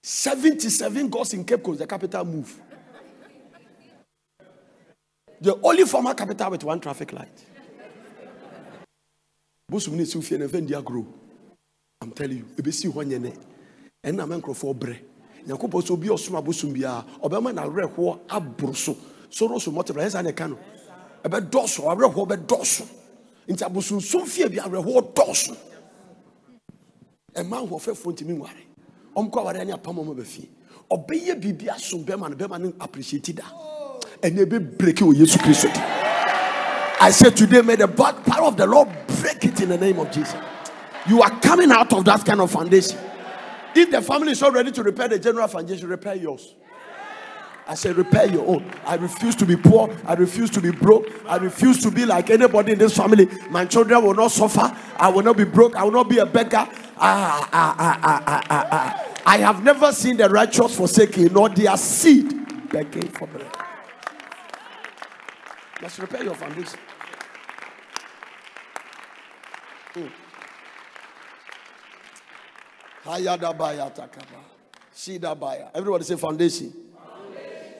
77 gods in Cape Coast, the capital move. The only former capital with one traffic light. bosom ne si fie na ɛfɛ agorɔ i'm telling you ebesi hɔ nyɛ nɛ ɛnna mɛ nkurɔfoɔ brɛ nyankopɔn sɛ obi ɔsom abosom biara ɔbɛma na awerɛhoɔ aboro so. Soro so ɛsɛ ne ka no ɛbɛ dɔɔso awerɛhoɔ nti abosomsom fie bi awerɛhoɔ dɔɔso ɛma ahoɔfɛfoɔ ntumi nware ɔmo kɔ aware ne apam ɔmo bɛ fie ɔbɛyɛ biribi asom bɛma no bɛma no appreciate da ɛnna ebe breki wɔ yesu kristo di. I said today, may the bad power of the Lord break it in the name of Jesus. You are coming out of that kind of foundation. If the family is not ready to repair the general foundation, repair yours. I said, repair your own. I refuse to be poor. I refuse to be broke. I refuse to be like anybody in this family. My children will not suffer. I will not be broke. I will not be a beggar. Ah, ah, ah, ah, ah, ah, ah. I have never seen the righteous forsaken, nor their seed begging for bread. Let's repair your foundation. Mm. Hayadabaya takaba. Shidabaya. Everybody say foundation.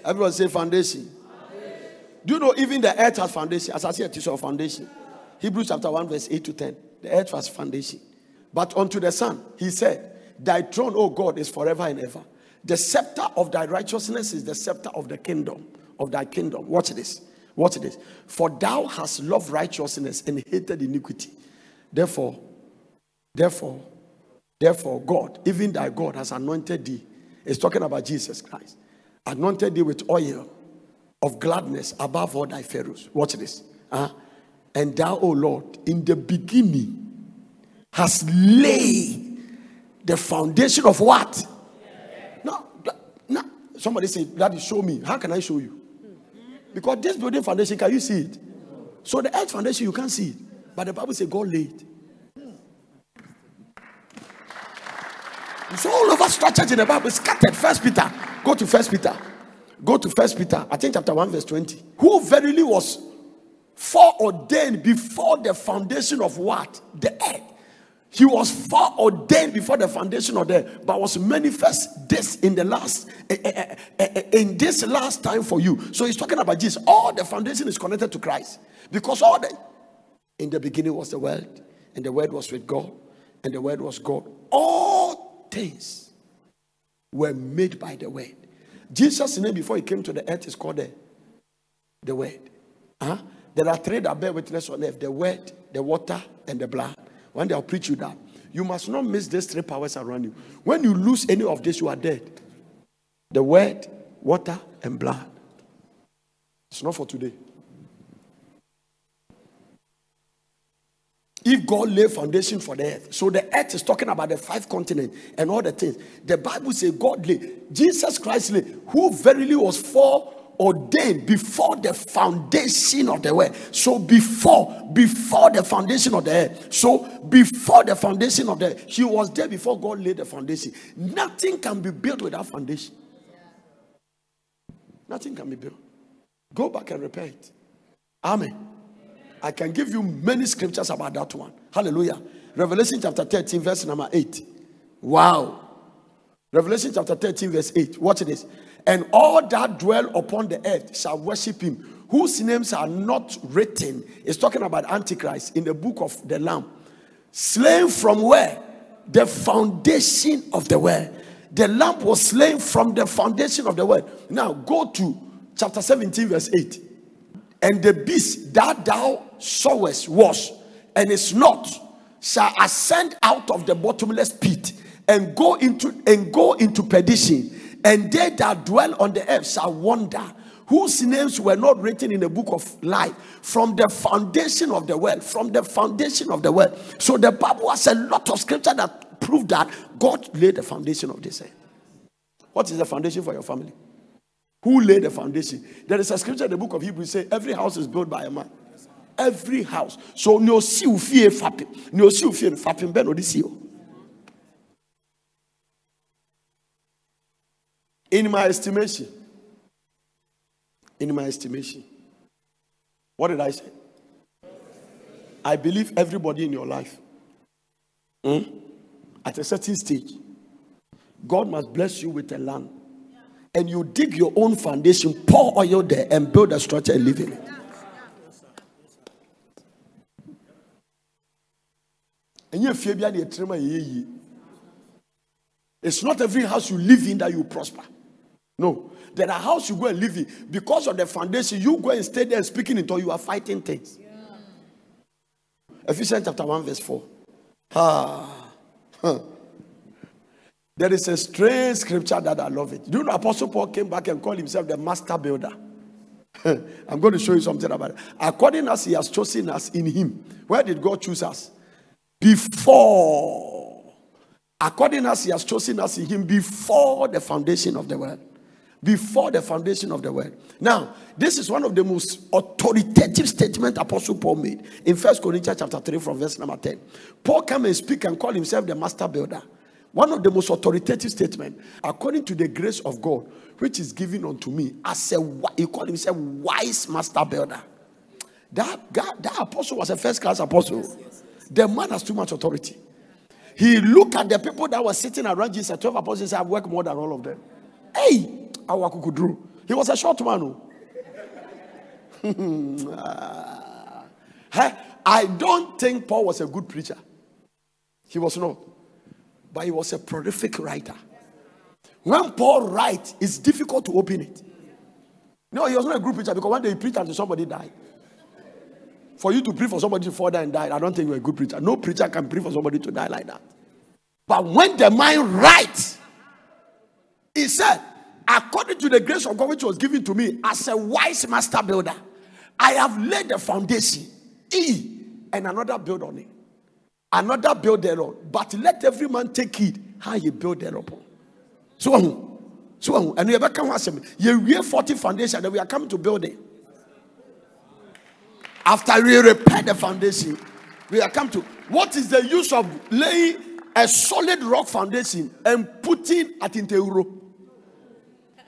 Everybody say foundation. Do you know even the earth has foundation? As I said, it is your foundation. Hebrews chapter 1, verse 8 to 10. The earth has foundation. But unto the Son, he said, Thy throne, O God, is forever and ever. The scepter of thy righteousness is the scepter of the kingdom, of thy kingdom. Watch this. Watch this. For thou hast loved righteousness and hated iniquity. Therefore, therefore, therefore, God, even thy God, has anointed thee. It's talking about Jesus Christ. Anointed thee with oil of gladness above all thy pharaohs. Watch this. Uh, and thou, O Lord, in the beginning has laid the foundation of what? Now, no. Somebody say, Daddy, show me. How can I show you? Because this building foundation, can you see it? So the earth foundation, you can't see it. But the Bible says God laid. It's all over structures in the Bible, scattered. First Peter. Go to First Peter. Go to First Peter. I think chapter 1, verse 20. Who verily was foreordained before the foundation of what? The earth. He was foreordained before the foundation of the earth, but was manifest this in the last eh, eh, eh, in this last time for you. So he's talking about Jesus. All the foundation is connected to Christ because all the in the beginning was the world, and the word was with God, and the word was God. All things were made by the word. Jesus' name before he came to the earth is called the, the word. Huh? There are three that bear witness on earth the word, the water, and the blood. Day I'll preach you that. You must not miss these three powers around you. When you lose any of this, you are dead. The word, water, and blood. It's not for today. If God lay foundation for the earth, so the earth is talking about the five continents and all the things. The Bible says God lay, Jesus Christ lay, who verily was foreordained before the foundation of the world. So before, before the foundation of the earth. So before the foundation of the earth, he was there before God laid the foundation. Nothing can be built without foundation. Nothing can be built. Go back and repent. Amen. I can give you many scriptures about that one. Hallelujah. Revelation chapter 13, verse number 8. Wow. Revelation chapter 13, verse 8. Watch this. And all that dwell upon the earth shall worship him, whose names are not written. It's talking about Antichrist in the book of the Lamb. Slain from where? The foundation of the world. The lamb was slain from the foundation of the world. Now go to chapter 17, verse 8. And the beast that thou sawest was and is not shall ascend out of the bottomless pit and go into and go into perdition. And they that dwell on the earth shall wonder whose names were not written in the book of life from the foundation of the world from the foundation of the world. So the bible has a lot of scripture that prove that god laid the foundation of this earth. What is the foundation for your family? Who laid the foundation? There is a scripture in the book of hebrews say every house is built by a man Every house. So no see fear fapping. No see fear fapping. Ben odisio. In my estimation, in my estimation, what did I say? I believe everybody in your life, hmm, at a certain stage, God must bless you with a land. And you dig your own foundation, pour oil there, and build a structure and live in it. It's not every house you live in that you prosper. No. There are houses you go and live in. Because of the foundation, you go and stay there speaking until you are fighting things. Yeah. Ephesians chapter 1, verse 4. Ah. Huh. There is a strange scripture that I love it. Do you know Apostle Paul came back and called himself the master builder? I'm going to show you something about it. According as he has chosen us in him, where did God choose us? Before. According as he has chosen us in him before the foundation of the world before the foundation of the world. Now, this is one of the most authoritative statements Apostle Paul made in First Corinthians chapter 3 from verse number 10. Paul came and speak and call himself the master builder. One of the most authoritative statements, according to the grace of God, which is given unto me as a he called himself wise master builder. That, God, that apostle was a first class apostle. The man has too much authority. He looked at the people that were sitting around Jesus, 12 apostles, and said, I've worked more than all of them. Hey, Awakukudru. He was a short man. Oh. I don't think Paul was a good preacher. He was not. But he was a prolific writer. When Paul writes, it's difficult to open it. No, he was not a good preacher because one day he preached until somebody died. For you to pray for somebody to fall down and die, I don't think you're a good preacher. No preacher can pray for somebody to die like that. But when the mind writes, he said, according to the grace of God which was given to me as a wise master builder, I have laid the foundation, E, and another build on it. Another build thereon. But let every man take heed how you build thereupon. So, so, and we have come you we 40 foundation, then we are coming to build it. After we repair the foundation, we are come to what is the use of laying a solid rock foundation and putting at in euro?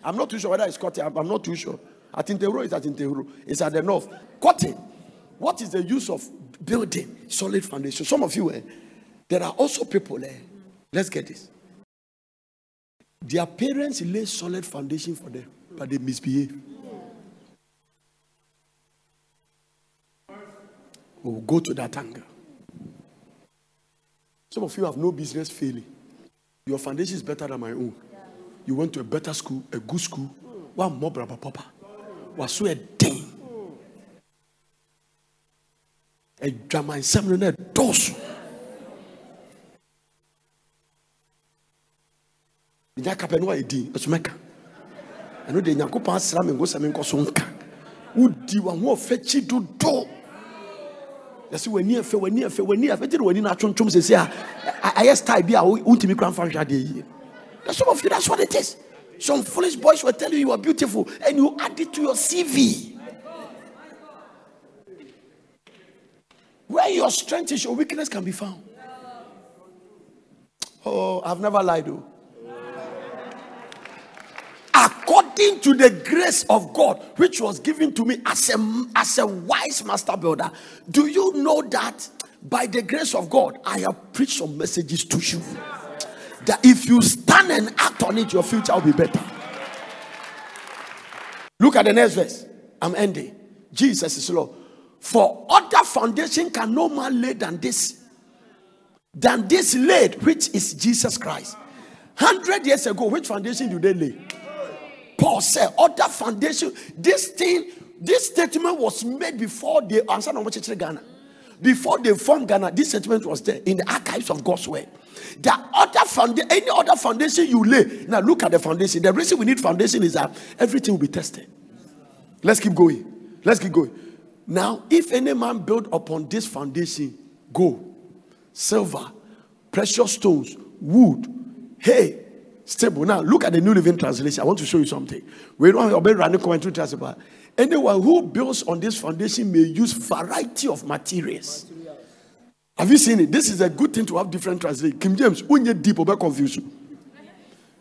I'm not too sure whether it's cotton. I'm not too sure. At Intehuro is at Intehuro. It's at the north. Cotton. What is the use of building solid foundation? Some of you, eh, there are also people there. Eh, let's get this. Their parents lay solid foundation for them, but they misbehave. We'll go to that angle. Some of you have no business failing. Your foundation is better than my own you went to a better school, a good school. One more brother papa. Was so a thing. A drama in seminary dosu. Nya kapɛ no wayɛ din ɛso mɛka ɛno de nyankopɔn asra me ngo sɛ menkɔ so nka wodi waho ɔfɛ do dodo yɛsɛ w'ani afɛ w'ani afɛ w'ani afɛ gye ne w'ani sɛ sɛ a ayɛ style bi a wontumi kora mfa hwɛ adeɛ yie some of you, that's what it is. Some foolish boys will tell you you are beautiful and you add it to your CV. Where your strength is, your weakness can be found. Oh, I've never lied, though. According to the grace of God, which was given to me as a, as a wise master builder, do you know that by the grace of God, I have preached some messages to you? that if you stand and act on it, your future will be better. Look at the next verse. I'm ending. Jesus is Lord. For other foundation can no man lay than this. Than this laid, which is Jesus Christ. Hundred years ago, which foundation do they lay? Paul said, other foundation. This thing, this statement was made before they answered on Ghana. Before they formed Ghana, this statement was there in the archives of God's word. The other foundation, any other foundation you lay. Now look at the foundation. The reason we need foundation is that everything will be tested. Let's keep going. Let's keep going. Now, if any man build upon this foundation gold, silver, precious stones, wood, hay, stable. Now, look at the New Living Translation. I want to show you something. We don't running commentary translation. Anyone who builds on this foundation may use variety of materials. Have you seen it? This is a good thing to have different translations. King James, when you deep over confusion.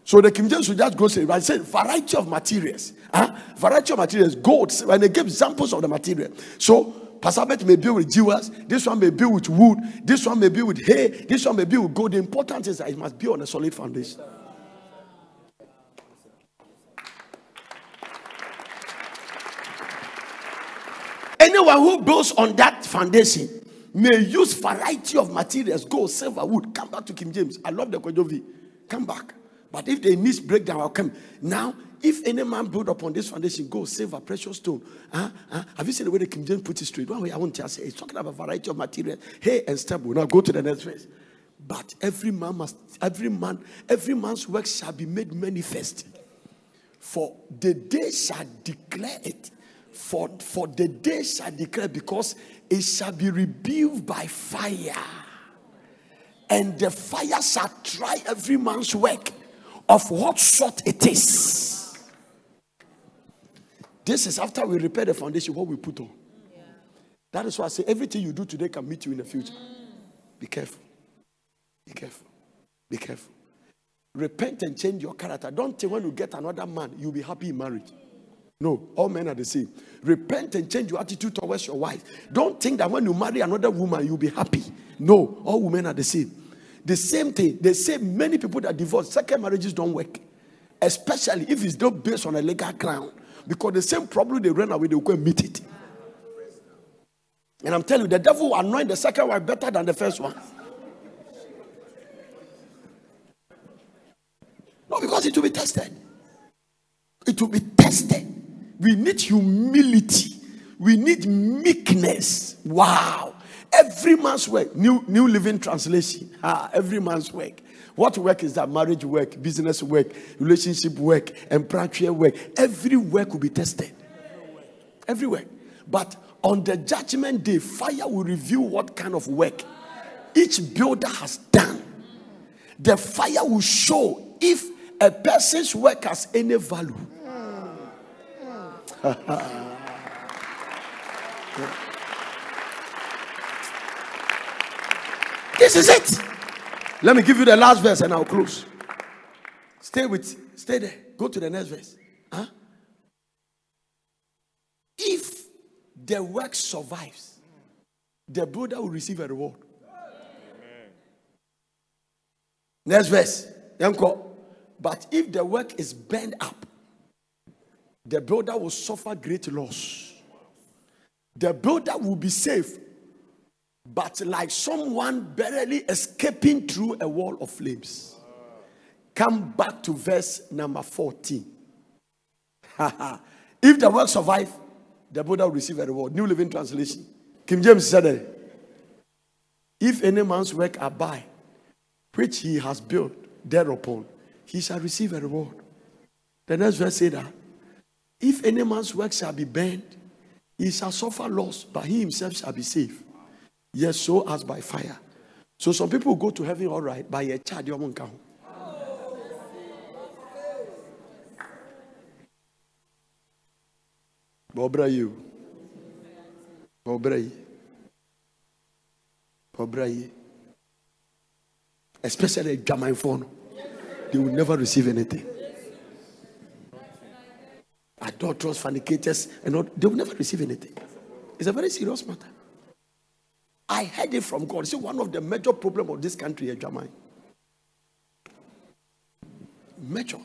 So the King James will just go say, I said variety of materials. Huh? Variety of materials, gold. When they give examples of the material. So Pastor may be with jewels, this one may be with wood, this one may be with hay, this one may be with gold. The important is that it must be on a solid foundation. Anyone who builds on that foundation may use variety of materials, gold, silver, wood. Come back to King James. I love the Kojovi. Come back. But if they need breakdown, I'll come. Now, if any man build upon this foundation, gold, silver, precious stone. Uh, uh, have you seen the way the King James put it straight? One way I want to say, he's talking about a variety of materials. Hay and stable. Now go to the next verse. But every man must, every man, every man's work shall be made manifest. For the day shall declare it for, for the day shall declare, because it shall be revealed by fire. And the fire shall try every man's work of what sort it is. This is after we repair the foundation, what we put on. That is why I say everything you do today can meet you in the future. Be careful. Be careful. Be careful. Repent and change your character. Don't think when you get another man, you'll be happy in marriage. No, all men are the same. Repent and change your attitude towards your wife. Don't think that when you marry another woman, you'll be happy. No, all women are the same. The same thing. They say many people that divorce, second marriages don't work. Especially if it's not based on a legal ground. Because the same problem they run away, they will go and meet it. And I'm telling you, the devil will anoint the second wife better than the first one. No, because it will be tested. It will be tested. We need humility. We need meekness. Wow. Every man's work, new, new living translation. Ah, every man's work. What work is that? Marriage work, business work, relationship work, and practical work. Every work will be tested. Every work. But on the judgment day, fire will reveal what kind of work each builder has done. The fire will show if a person's work has any value. this is it. Let me give you the last verse and I'll close. Stay with, stay there. Go to the next verse. Huh? If the work survives, the builder will receive a reward. Amen. Next verse. But if the work is burned up, the builder will suffer great loss. The builder will be safe, but like someone barely escaping through a wall of flames. Come back to verse number 14. if the work survive, the builder will receive a reward. New Living Translation. King James said it. If any man's work abide, which he has built thereupon, he shall receive a reward. The next verse say that if any man's work shall be burned, he shall suffer loss, but he himself shall be saved. Yes, so as by fire. So some people go to heaven all right, by a child, you won't count. Bobra you. Bobra you. Bobra you. Especially Jamaican phone. They will never receive anything adulterers, fornicators, and all, they will never receive anything. It's a very serious matter. I heard it from God. See, one of the major problems of this country is Jamaica. Major.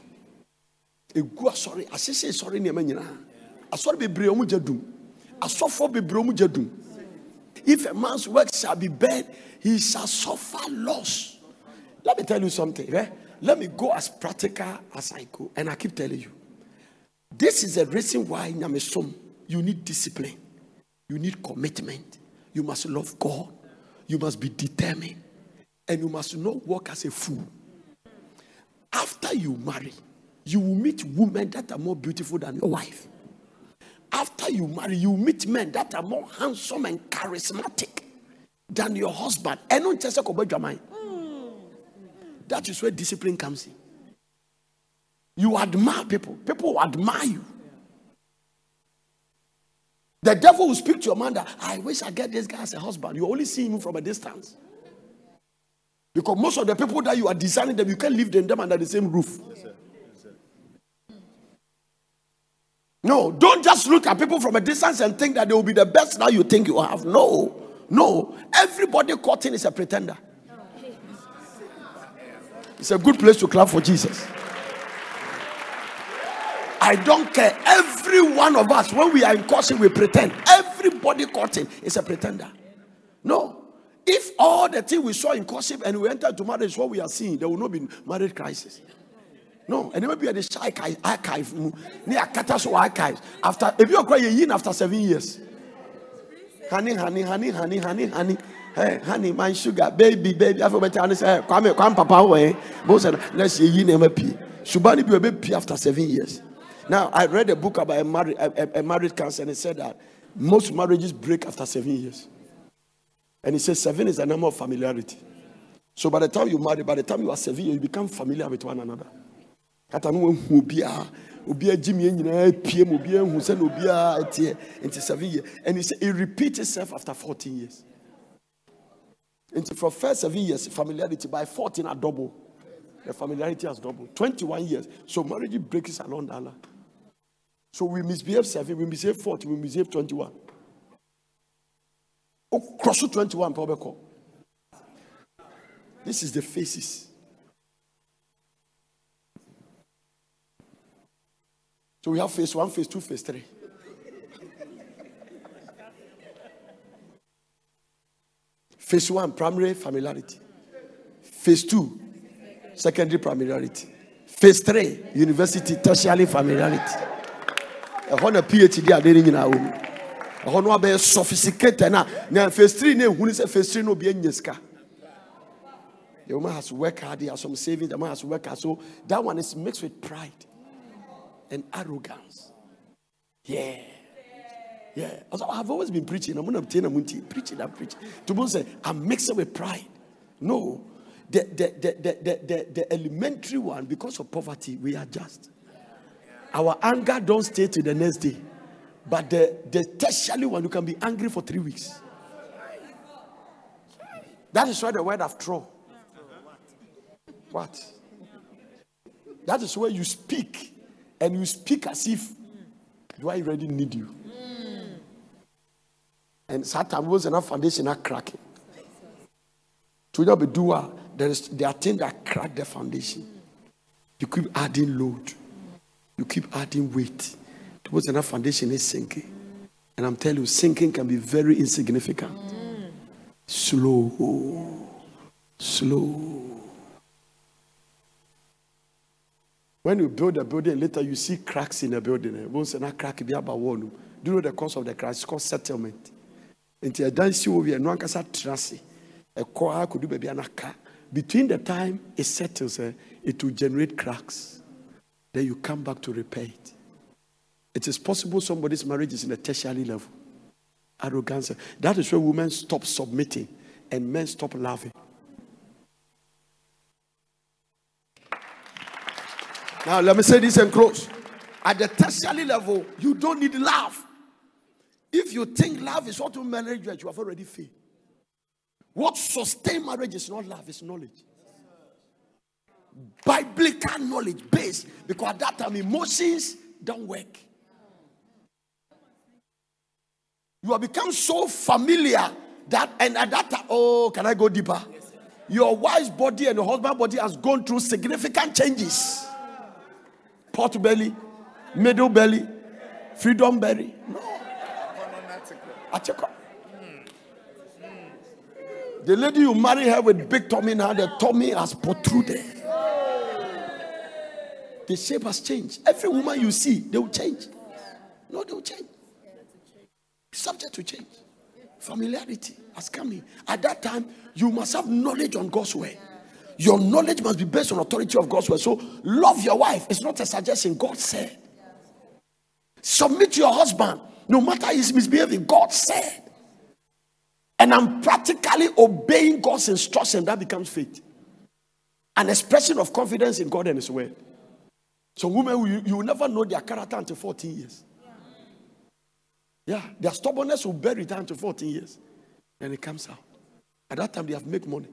Egu asɔre asese asɔre nneɛma nyinaa asɔre bebree ɔmo gye dum asɔfo bebree gye dum if a man's work shall be bad he shall suffer loss let me tell you something eh? let me go as practical as I go and I keep telling you this is the reason why Nyamesom, you need discipline, you need commitment, you must love God, you must be determined, and you must not work as a fool. After you marry, you will meet women that are more beautiful than your wife. After you marry, you will meet men that are more handsome and charismatic than your husband. That is where discipline comes in. You admire people. People admire you. The devil will speak to your mother. I wish I get this guy as a husband. You only see him from a distance. Because most of the people that you are designing them, you can't leave them, them under the same roof. Yes, sir. No, don't just look at people from a distance and think that they will be the best now you think you have. No, no. Everybody caught in is a pretender. It's a good place to clap for Jesus. I don't care. Every one of us, when we are in courting, we pretend. Everybody courting is a pretender. No. If all the thing we saw in courtship and we enter to marriage, what we are seeing, there will not be marriage crisis. No, and maybe at the shy archive, near Kataso archives. After if you're crying after seven years, honey, honey, honey, honey, honey, honey. Hey, honey, my sugar, baby, baby. I've been telling say, come, come, papa, away. Both said, let's see, you never pee. Shubani be a baby after seven years. Now, I read a book about a married, a, a married counselor and it said that most marriages break after seven years. And he says seven is a number of familiarity. So by the time you marry, by the time you are seven years, you become familiar with one another. teɛ eh, nti seven years and he said it repeats itself after fourteen years nti for first seven years familiarity by fourteen are double the familiarity has doubled twenty-one years so marriage breaks along that line. So we misbehave seven, we misbehave 40, we misbehave 21. Oh, cross 21, probably. This is the faces. So we have phase one, phase two, phase three. phase one, primary familiarity. Phase two, secondary familiarity. Phase three, university, tertiary familiarity ɛhɔ na phd ade no nyinaa wɔ mu. Ɛhɔ no abɛyɛ sophisticated na na three na ehunu sɛ three na obi anya sika. The woman has to work hard he has some savings the man has to work hard. So that one is mixed with pride and arrogance. Yeah. Yeah. I've always been preaching I'm a munti preaching I'm preaching to say I'm mixing with pride. No. The the, the, the, the, the, the elementary one because of poverty we adjust our anger don't stay to the next day. But the, the tertiary one, you can be angry for three weeks. That is why the word of throw. What? That is where you speak, and you speak as if do I really need you? And Satan was enough foundation not cracking. To not be doer, there is there are things that crack the foundation. You keep adding load you keep adding weight towards enough foundation is sinking. And I'm telling you, sinking can be very insignificant. Mm. Slow. Slow. When you build a building, later you see cracks in the building. Once a crack be about one. Do you know the cause of the crack? It's called settlement. Until a dance you over no ankasa trust. A car could do baby anaka. Between the time it settles, uh, it will generate cracks. Then you come back to repair it. It is possible somebody's marriage is in a tertiary level. Arrogance. That is where women stop submitting and men stop loving. Now, let me say this and close. At the tertiary level, you don't need love. If you think love is what will marriage you have already failed. What sustains marriage is not love, it's knowledge biblical knowledge based because at that time emotions don't work. You have become so familiar that, and at that time, oh, can I go deeper? Your wife's body and your husband's body has gone through significant changes. Pot belly, middle belly, freedom belly. No. The lady you marry her with big tummy now, the tummy has protruded. The shape has changed. Every woman you see, they will change. No, they will change. Subject to change. Familiarity has come in. At that time, you must have knowledge on God's word. Your knowledge must be based on authority of God's word. So, love your wife. It's not a suggestion. God said. Submit to your husband, no matter his misbehaving. God said. And I'm practically obeying God's instruction. That becomes faith. An expression of confidence in God and His word. Some women, you, you will never know their character until 14 years. Yeah, their stubbornness will bury it to 14 years. Then it comes out. At that time, they have make money.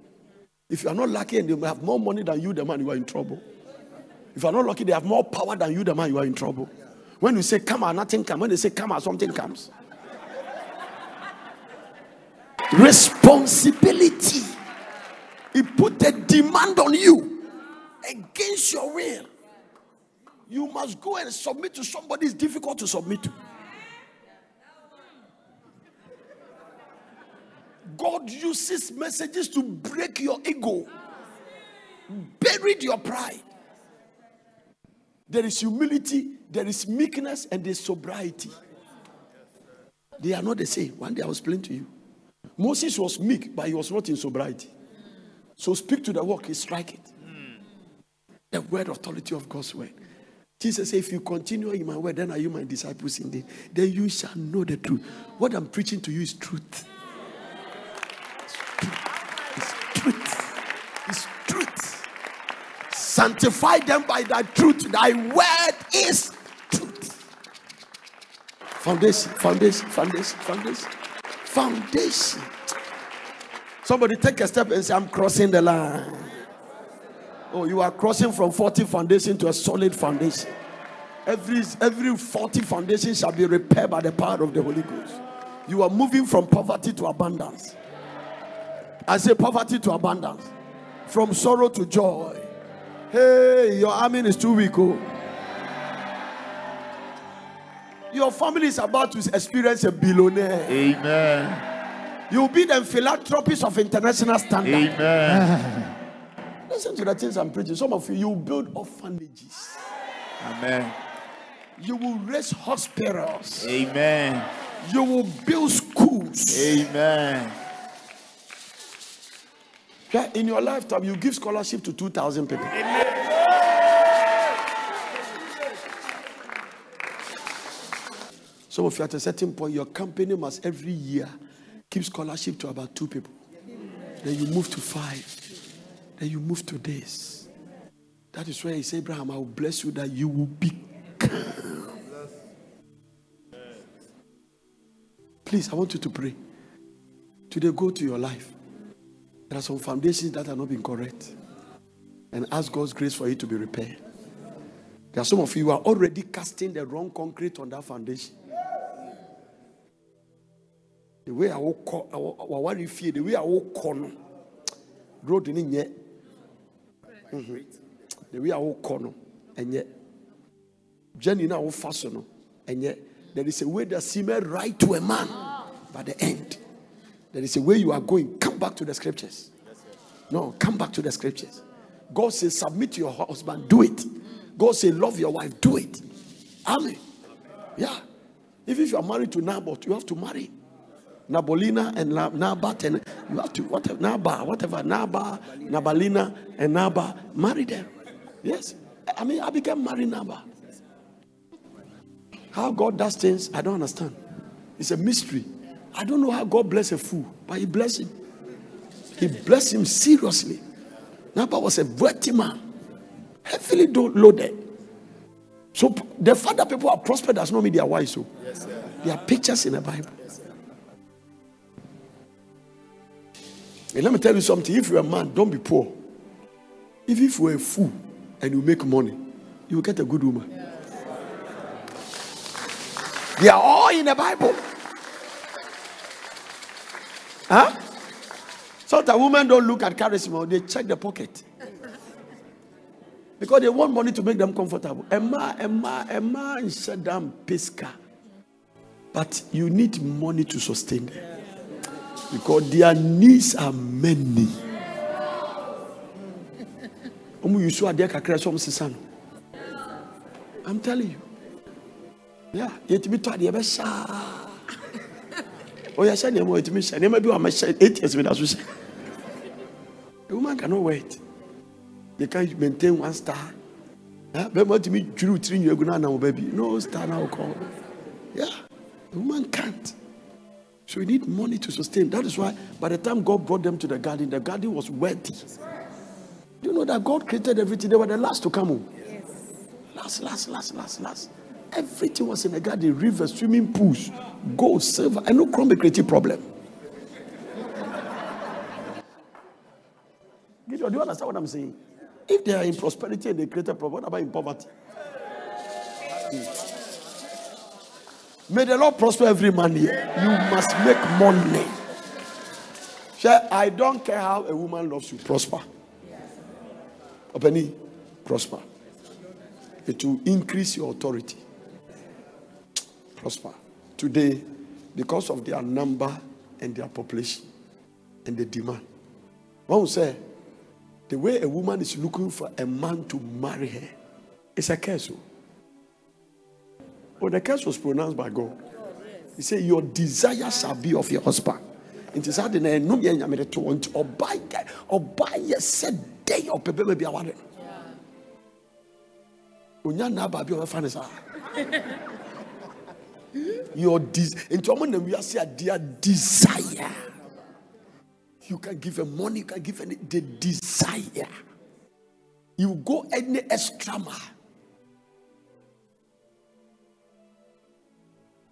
If you are not lucky and they may have more money than you, the man, you are in trouble. If you are not lucky, they have more power than you, the man, you are in trouble. When you say come out, nothing comes. When they say come out, something comes. Responsibility. He put a demand on you against your will. You must go and submit to somebody it's difficult to submit to. God uses messages to break your ego, buried your pride. There is humility, there is meekness, and there's sobriety. They are not the same. One day I was explain to you. Moses was meek, but he was not in sobriety. So speak to the work, he strike it. The word authority of God's word. Jesus said, If you continue in my word, then are you my disciples indeed? Then you shall know the truth. What I'm preaching to you is truth. It's truth. It's truth. Sanctify them by thy truth. Thy word is truth. Foundation, foundation, foundation, foundation, foundation. Somebody take a step and say, I'm crossing the line. Oh, you are crossing from 40 foundation to a solid foundation. Every every 40 foundation shall be repaired by the power of the Holy Ghost. You are moving from poverty to abundance. I say poverty to abundance, from sorrow to joy. Hey, your army is too weak. Oh. Your family is about to experience a billionaire. Amen. You'll be the philanthropist of international standard. Amen. Listen to the things I'm preaching. Some of you, you build orphanages. Amen. You will raise hospitals. Amen. You will build schools. Amen. Yeah, In your lifetime, you give scholarship to 2,000 people. Amen. Some of you at a certain point, your company must every year give scholarship to about two people. Then you move to five. Then you move to this. That is why he said, Abraham, I will bless you that you will become. Please, I want you to pray. Today, go to your life. There are some foundations that are not being correct. And ask God's grace for it to be repaired. There are some of you who are already casting the wrong concrete on that foundation. The way I call, the way I call, road in. Mm-hmm. The way I will and yet, Jenny now will fasten, and yet, there is a way that seems right to a man, by the end, there is a way you are going. Come back to the scriptures. No, come back to the scriptures. God says, submit to your husband, do it. God says, love your wife, do it. Amen. Yeah. If, if you are married to Naboth, you have to marry. Nabolina and Nabat, and you have to, whatever, Naba, whatever, Naba, Nabalina, and Naba, marry them. Yes. I mean, I became married Naba. How God does things, I don't understand. It's a mystery. I don't know how God bless a fool, but He blessed him. He blessed him seriously. Naba was a wealthy man, heavily loaded. So the fact that people are prospered does not mean they are wise. So yes, there are pictures in the Bible. Yes, and let me tell you something: if you're a man, don't be poor. If, if you're a fool and you make money, you will get a good woman. Yes. They are all in the Bible. Huh? So that women don't look at charisma, they check the pocket. Because they want money to make them comfortable. Emma, Emma, Emma, and Shaddam Pesca. But you need money to sustain them. Because their needs are many. I'm telling you. Yeah, me told you Oh, yes, I know it means. I never do a message eight years with us. A woman cannot wait. They can't maintain one star. But what to me, drew three years ago now, baby. No star now call. Yeah, the woman can't. So we need money to sustain. That is why by the time God brought them to the garden, the garden was wealthy. Do You know that God created everything. They were the last to come home. Yes. last, last, last, last, last. Everything was in the garden, river, swimming pools, gold, silver, and no crumb creative problem. Do you understand what I'm saying? If they are in prosperity and they create a problem, what about in poverty? Hmm. May the Lord prosper every man here. You must make money. I don't care how a woman loves you, prosper. Openly, prosper. It will increase your authority. Prosper. Today, because of their number and their population and the demand. One will say, the way a woman is looking for a man to marry her, it's a curse. Oh. Oh. The curse was pronounced by God. He said, Your desire shall be of your husband. nti saa de na ɛnum yɛ nyame de to wɔn nti ɔbaa yɛ ɔbaa yɛ sɛ dɛn ɔpɛ bɛma bi na your des nti ɔmo nam wiase a their desire you can give a money you can give any the desire you go any extra mile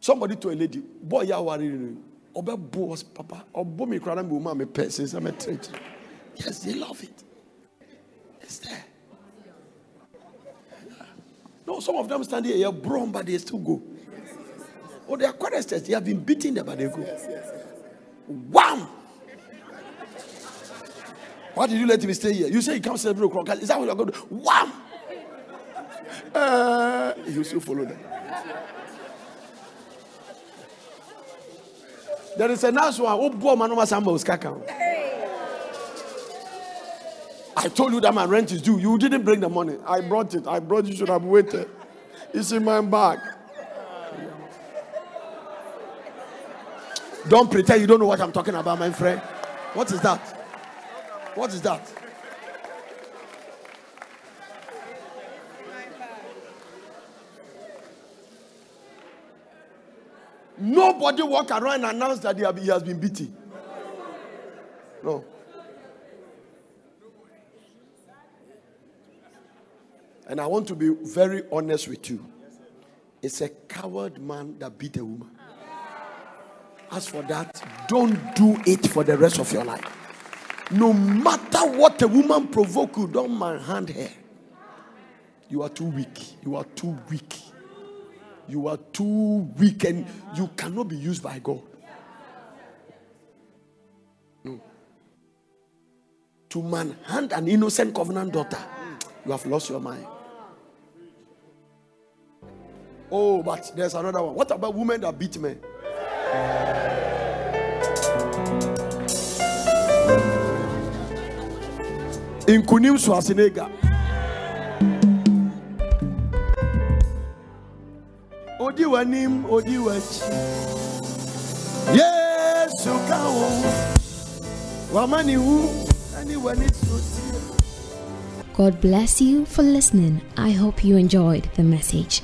somebody to a lady boy ya worry obe boss papa. Obo me kra na me ma me pe since I'm a church yes they love it. It's there no some of them stand here you're brown but they still go. Oh they are choristers they have been beating them but they go. Wham! Why did you let me stay here? You say you can't celebrate o'clock. Is that what you're going to do? Wham! Uh, still follow them There is a nice one. I told you that my rent is due. You didn't bring the money. I brought it. I brought. You should have waited. It's in my bag. Don't pretend you don't know what I'm talking about, my friend. What is that? What is that? Nobody walk around and announce that he has been beaten. No. And I want to be very honest with you. It's a coward man that beat a woman. As for that, don't do it for the rest of your life. No matter what a woman provoke you, don't manhand her. You are too weak. You are too weak. You are too weak and you cannot be used by God. No. To manhunt an innocent covenant daughter, you have lost your mind. Oh, but there's another one. What about women that beat men? In Kunim Schwarzenegger. Odi w'anim odi yesu ɛne w'ani God bless you for listening. I hope you enjoyed the message.